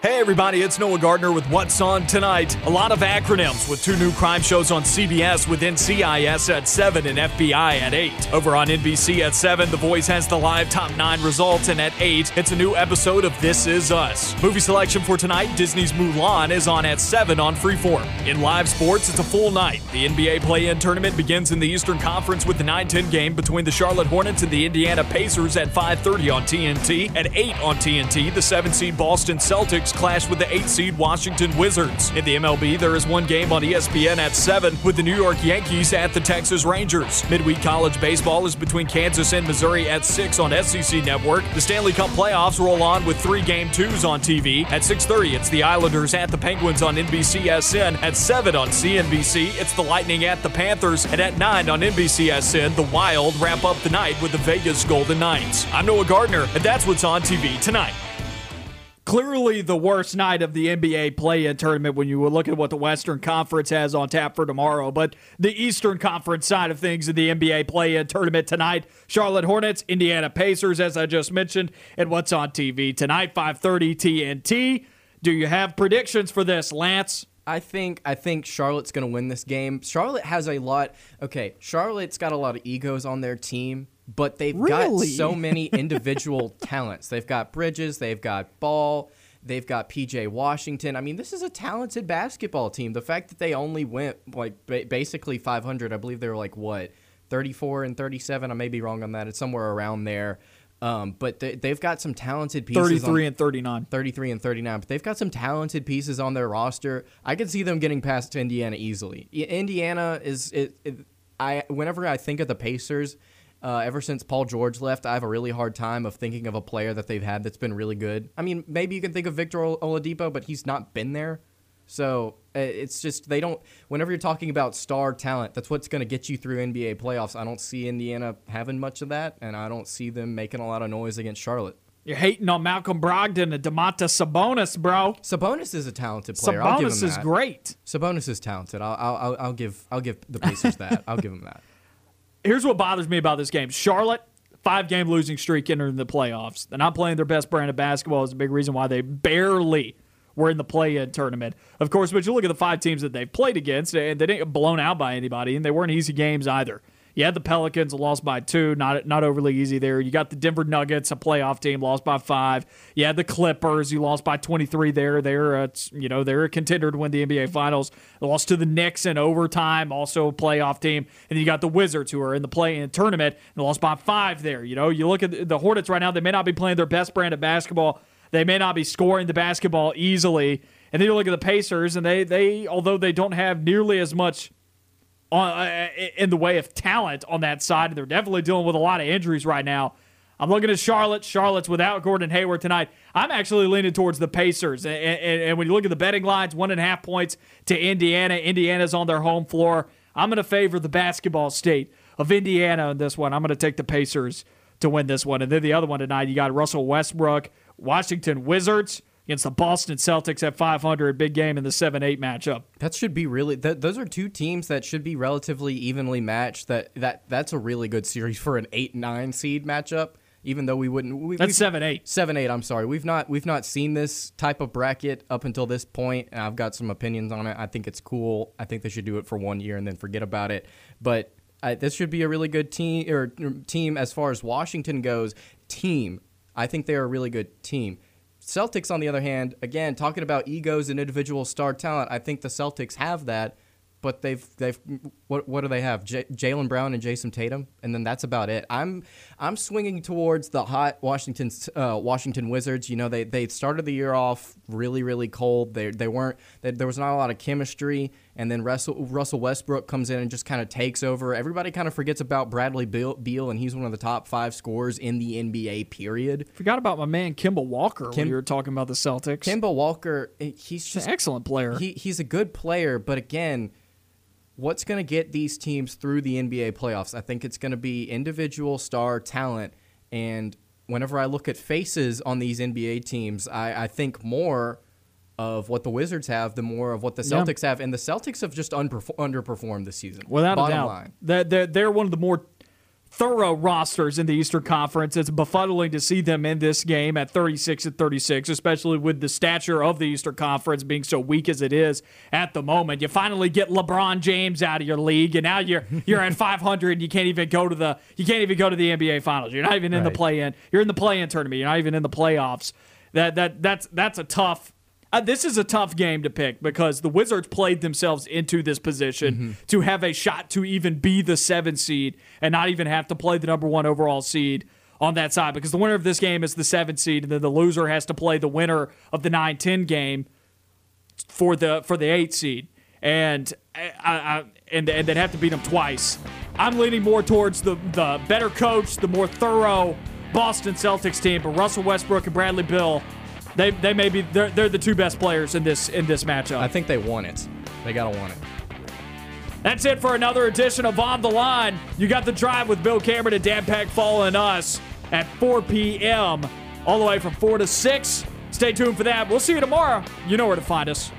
Hey everybody, it's Noah Gardner with What's On Tonight. A lot of acronyms with two new crime shows on CBS with NCIS at 7 and FBI at 8. Over on NBC at 7, The Voice has the live top 9 results, and at 8, it's a new episode of This Is Us. Movie selection for tonight, Disney's Mulan is on at 7 on Freeform. In live sports, it's a full night. The NBA play-in tournament begins in the Eastern Conference with the 9-10 game between the Charlotte Hornets and the Indiana Pacers at 5.30 on TNT. At 8 on TNT, the 7-seed Boston Celtics clash with the 8 seed Washington Wizards. In the MLB, there is one game on ESPN at 7 with the New York Yankees at the Texas Rangers. Midweek college baseball is between Kansas and Missouri at 6 on SEC Network. The Stanley Cup playoffs roll on with three game twos on TV. At 6:30, it's the Islanders at the Penguins on NBCSN. At 7 on CNBC, it's the Lightning at the Panthers. And at 9 on NBCSN, the Wild wrap up the night with the Vegas Golden Knights. I'm Noah Gardner, and that's what's on TV tonight clearly the worst night of the NBA play-in tournament when you look at what the Western Conference has on tap for tomorrow. But the Eastern Conference side of things in the NBA play-in tournament tonight, Charlotte Hornets, Indiana Pacers, as I just mentioned, and what's on TV tonight, 5:30 TNT. Do you have predictions for this, Lance? I think I think Charlotte's going to win this game. Charlotte has a lot. Okay, Charlotte's got a lot of egos on their team but they've really? got so many individual talents. They've got Bridges, they've got Ball, they've got PJ Washington. I mean, this is a talented basketball team. The fact that they only went like basically 500, I believe they were like what 34 and 37. I may be wrong on that. It's somewhere around there. Um, but they, have got some talented pieces. 33 on, and 39. 33 and 39. But they've got some talented pieces on their roster. I could see them getting past Indiana easily. Indiana is it, it I whenever I think of the Pacers, uh, ever since Paul George left, I have a really hard time of thinking of a player that they've had that's been really good. I mean, maybe you can think of Victor Oladipo, but he's not been there. So uh, it's just they don't. Whenever you're talking about star talent, that's what's going to get you through NBA playoffs. I don't see Indiana having much of that, and I don't see them making a lot of noise against Charlotte. You're hating on Malcolm Brogdon and Domantas Sabonis, bro. Sabonis is a talented player. Sabonis is great. Sabonis is talented. I'll, I'll, I'll give I'll give the Pacers that. I'll give them that here's what bothers me about this game. Charlotte, five game losing streak entering the playoffs. They're not playing their best brand of basketball is a big reason why they barely were in the play-in tournament. Of course, but you look at the five teams that they've played against, and they didn't get blown out by anybody, and they weren't easy games either. You had the Pelicans, lost by two, not not overly easy there. You got the Denver Nuggets, a playoff team, lost by five. You had the Clippers, you lost by 23 there. They're a, you know they're a contender to win the NBA Finals. They lost to the Knicks in overtime, also a playoff team. And then you got the Wizards, who are in the play-in tournament, and lost by five there. You know, you look at the Hornets right now; they may not be playing their best brand of basketball. They may not be scoring the basketball easily. And then you look at the Pacers, and they they although they don't have nearly as much on, uh, in the way of talent on that side. They're definitely dealing with a lot of injuries right now. I'm looking at Charlotte. Charlotte's without Gordon Hayward tonight. I'm actually leaning towards the Pacers. And, and, and, when you look at the betting lines, one and a half points to Indiana. Indiana's on their home floor. I'm going to favor the basketball state of Indiana in this one. I'm going to take the Pacers to win this one. And then the other one tonight, you got Russell Westbrook, Washington Wizards against the Boston Celtics at 500. Big game in the 7 8 matchup. That should be really. Th- those are two teams that should be relatively evenly matched. That that that's a really good series for an eight nine seed matchup. Even though we wouldn't, we, That's 7 8. Seven eight. I'm sorry. We've not we've not seen this type of bracket up until this point, and I've got some opinions on it. I think it's cool. I think they should do it for one year and then forget about it. But uh, this should be a really good team or team as far as Washington goes. Team. I think they're a really good team. Celtics, on the other hand, again talking about egos and individual star talent. I think the Celtics have that but they've they've what what do they have? J- Jaylen Brown and Jayson Tatum, and then that's about it. I'm I'm swinging towards the hot Washington uh, Washington Wizards. You know they they started the year off really really cold. They they weren't they, there was not a lot of chemistry, and then Russell Russell Westbrook comes in and just kind of takes over. Everybody kind of forgets about Bradley Beal, and he's one of the top five scorers in the NBA. Period. Forgot about my man Kemba Walker Kim, when you were talking about the Celtics. Kemba Walker, eh, he's just an excellent player. He, he's a good player, but again what's going to get these teams through the NBA playoffs? I think it's going to be individual star talent. And whenever I look at faces on these NBA teams, I, I think more of what the Wizards have, the more of what the Celtics yeah. have. And the Celtics have just underperformed this season. Without Bottom a doubt. Line. They're, they're one of the more thorough rosters in the Eastern Conference. It's befuddling to see them in this game at 36 and 36, especially with the stature of the Eastern Conference being so weak as it is at the moment. You finally get LeBron James out of your league, and now you're you're at 500. And you can't even go to the you can't even go to the NBA Finals. You're not even in right. the play-in. You're in the play-in tournament. You're not even in the playoffs. That that that's that's a tough uh, this is a tough game to pick because the Wizards played themselves into this position mm-hmm. to have a shot to even be the seven seed and not even have to play the number one overall seed on that side because the winner of this game is the seven seed and then the loser has to play the winner of the 9-10 game for the for the eight seed and I, I, and and they'd have to beat them twice. I'm leaning more towards the the better coach, the more thorough Boston Celtics team, but Russell Westbrook and Bradley Beal they they may be they're, they're the two best players in this in this matchup. I think they want it. They gotta want it. That's it for another edition of On the Line. You got the drive with Bill Cameron and Dan Peck following us at 4 p.m. all the way from 4 to 6. Stay tuned for that. We'll see you tomorrow. You know where to find us.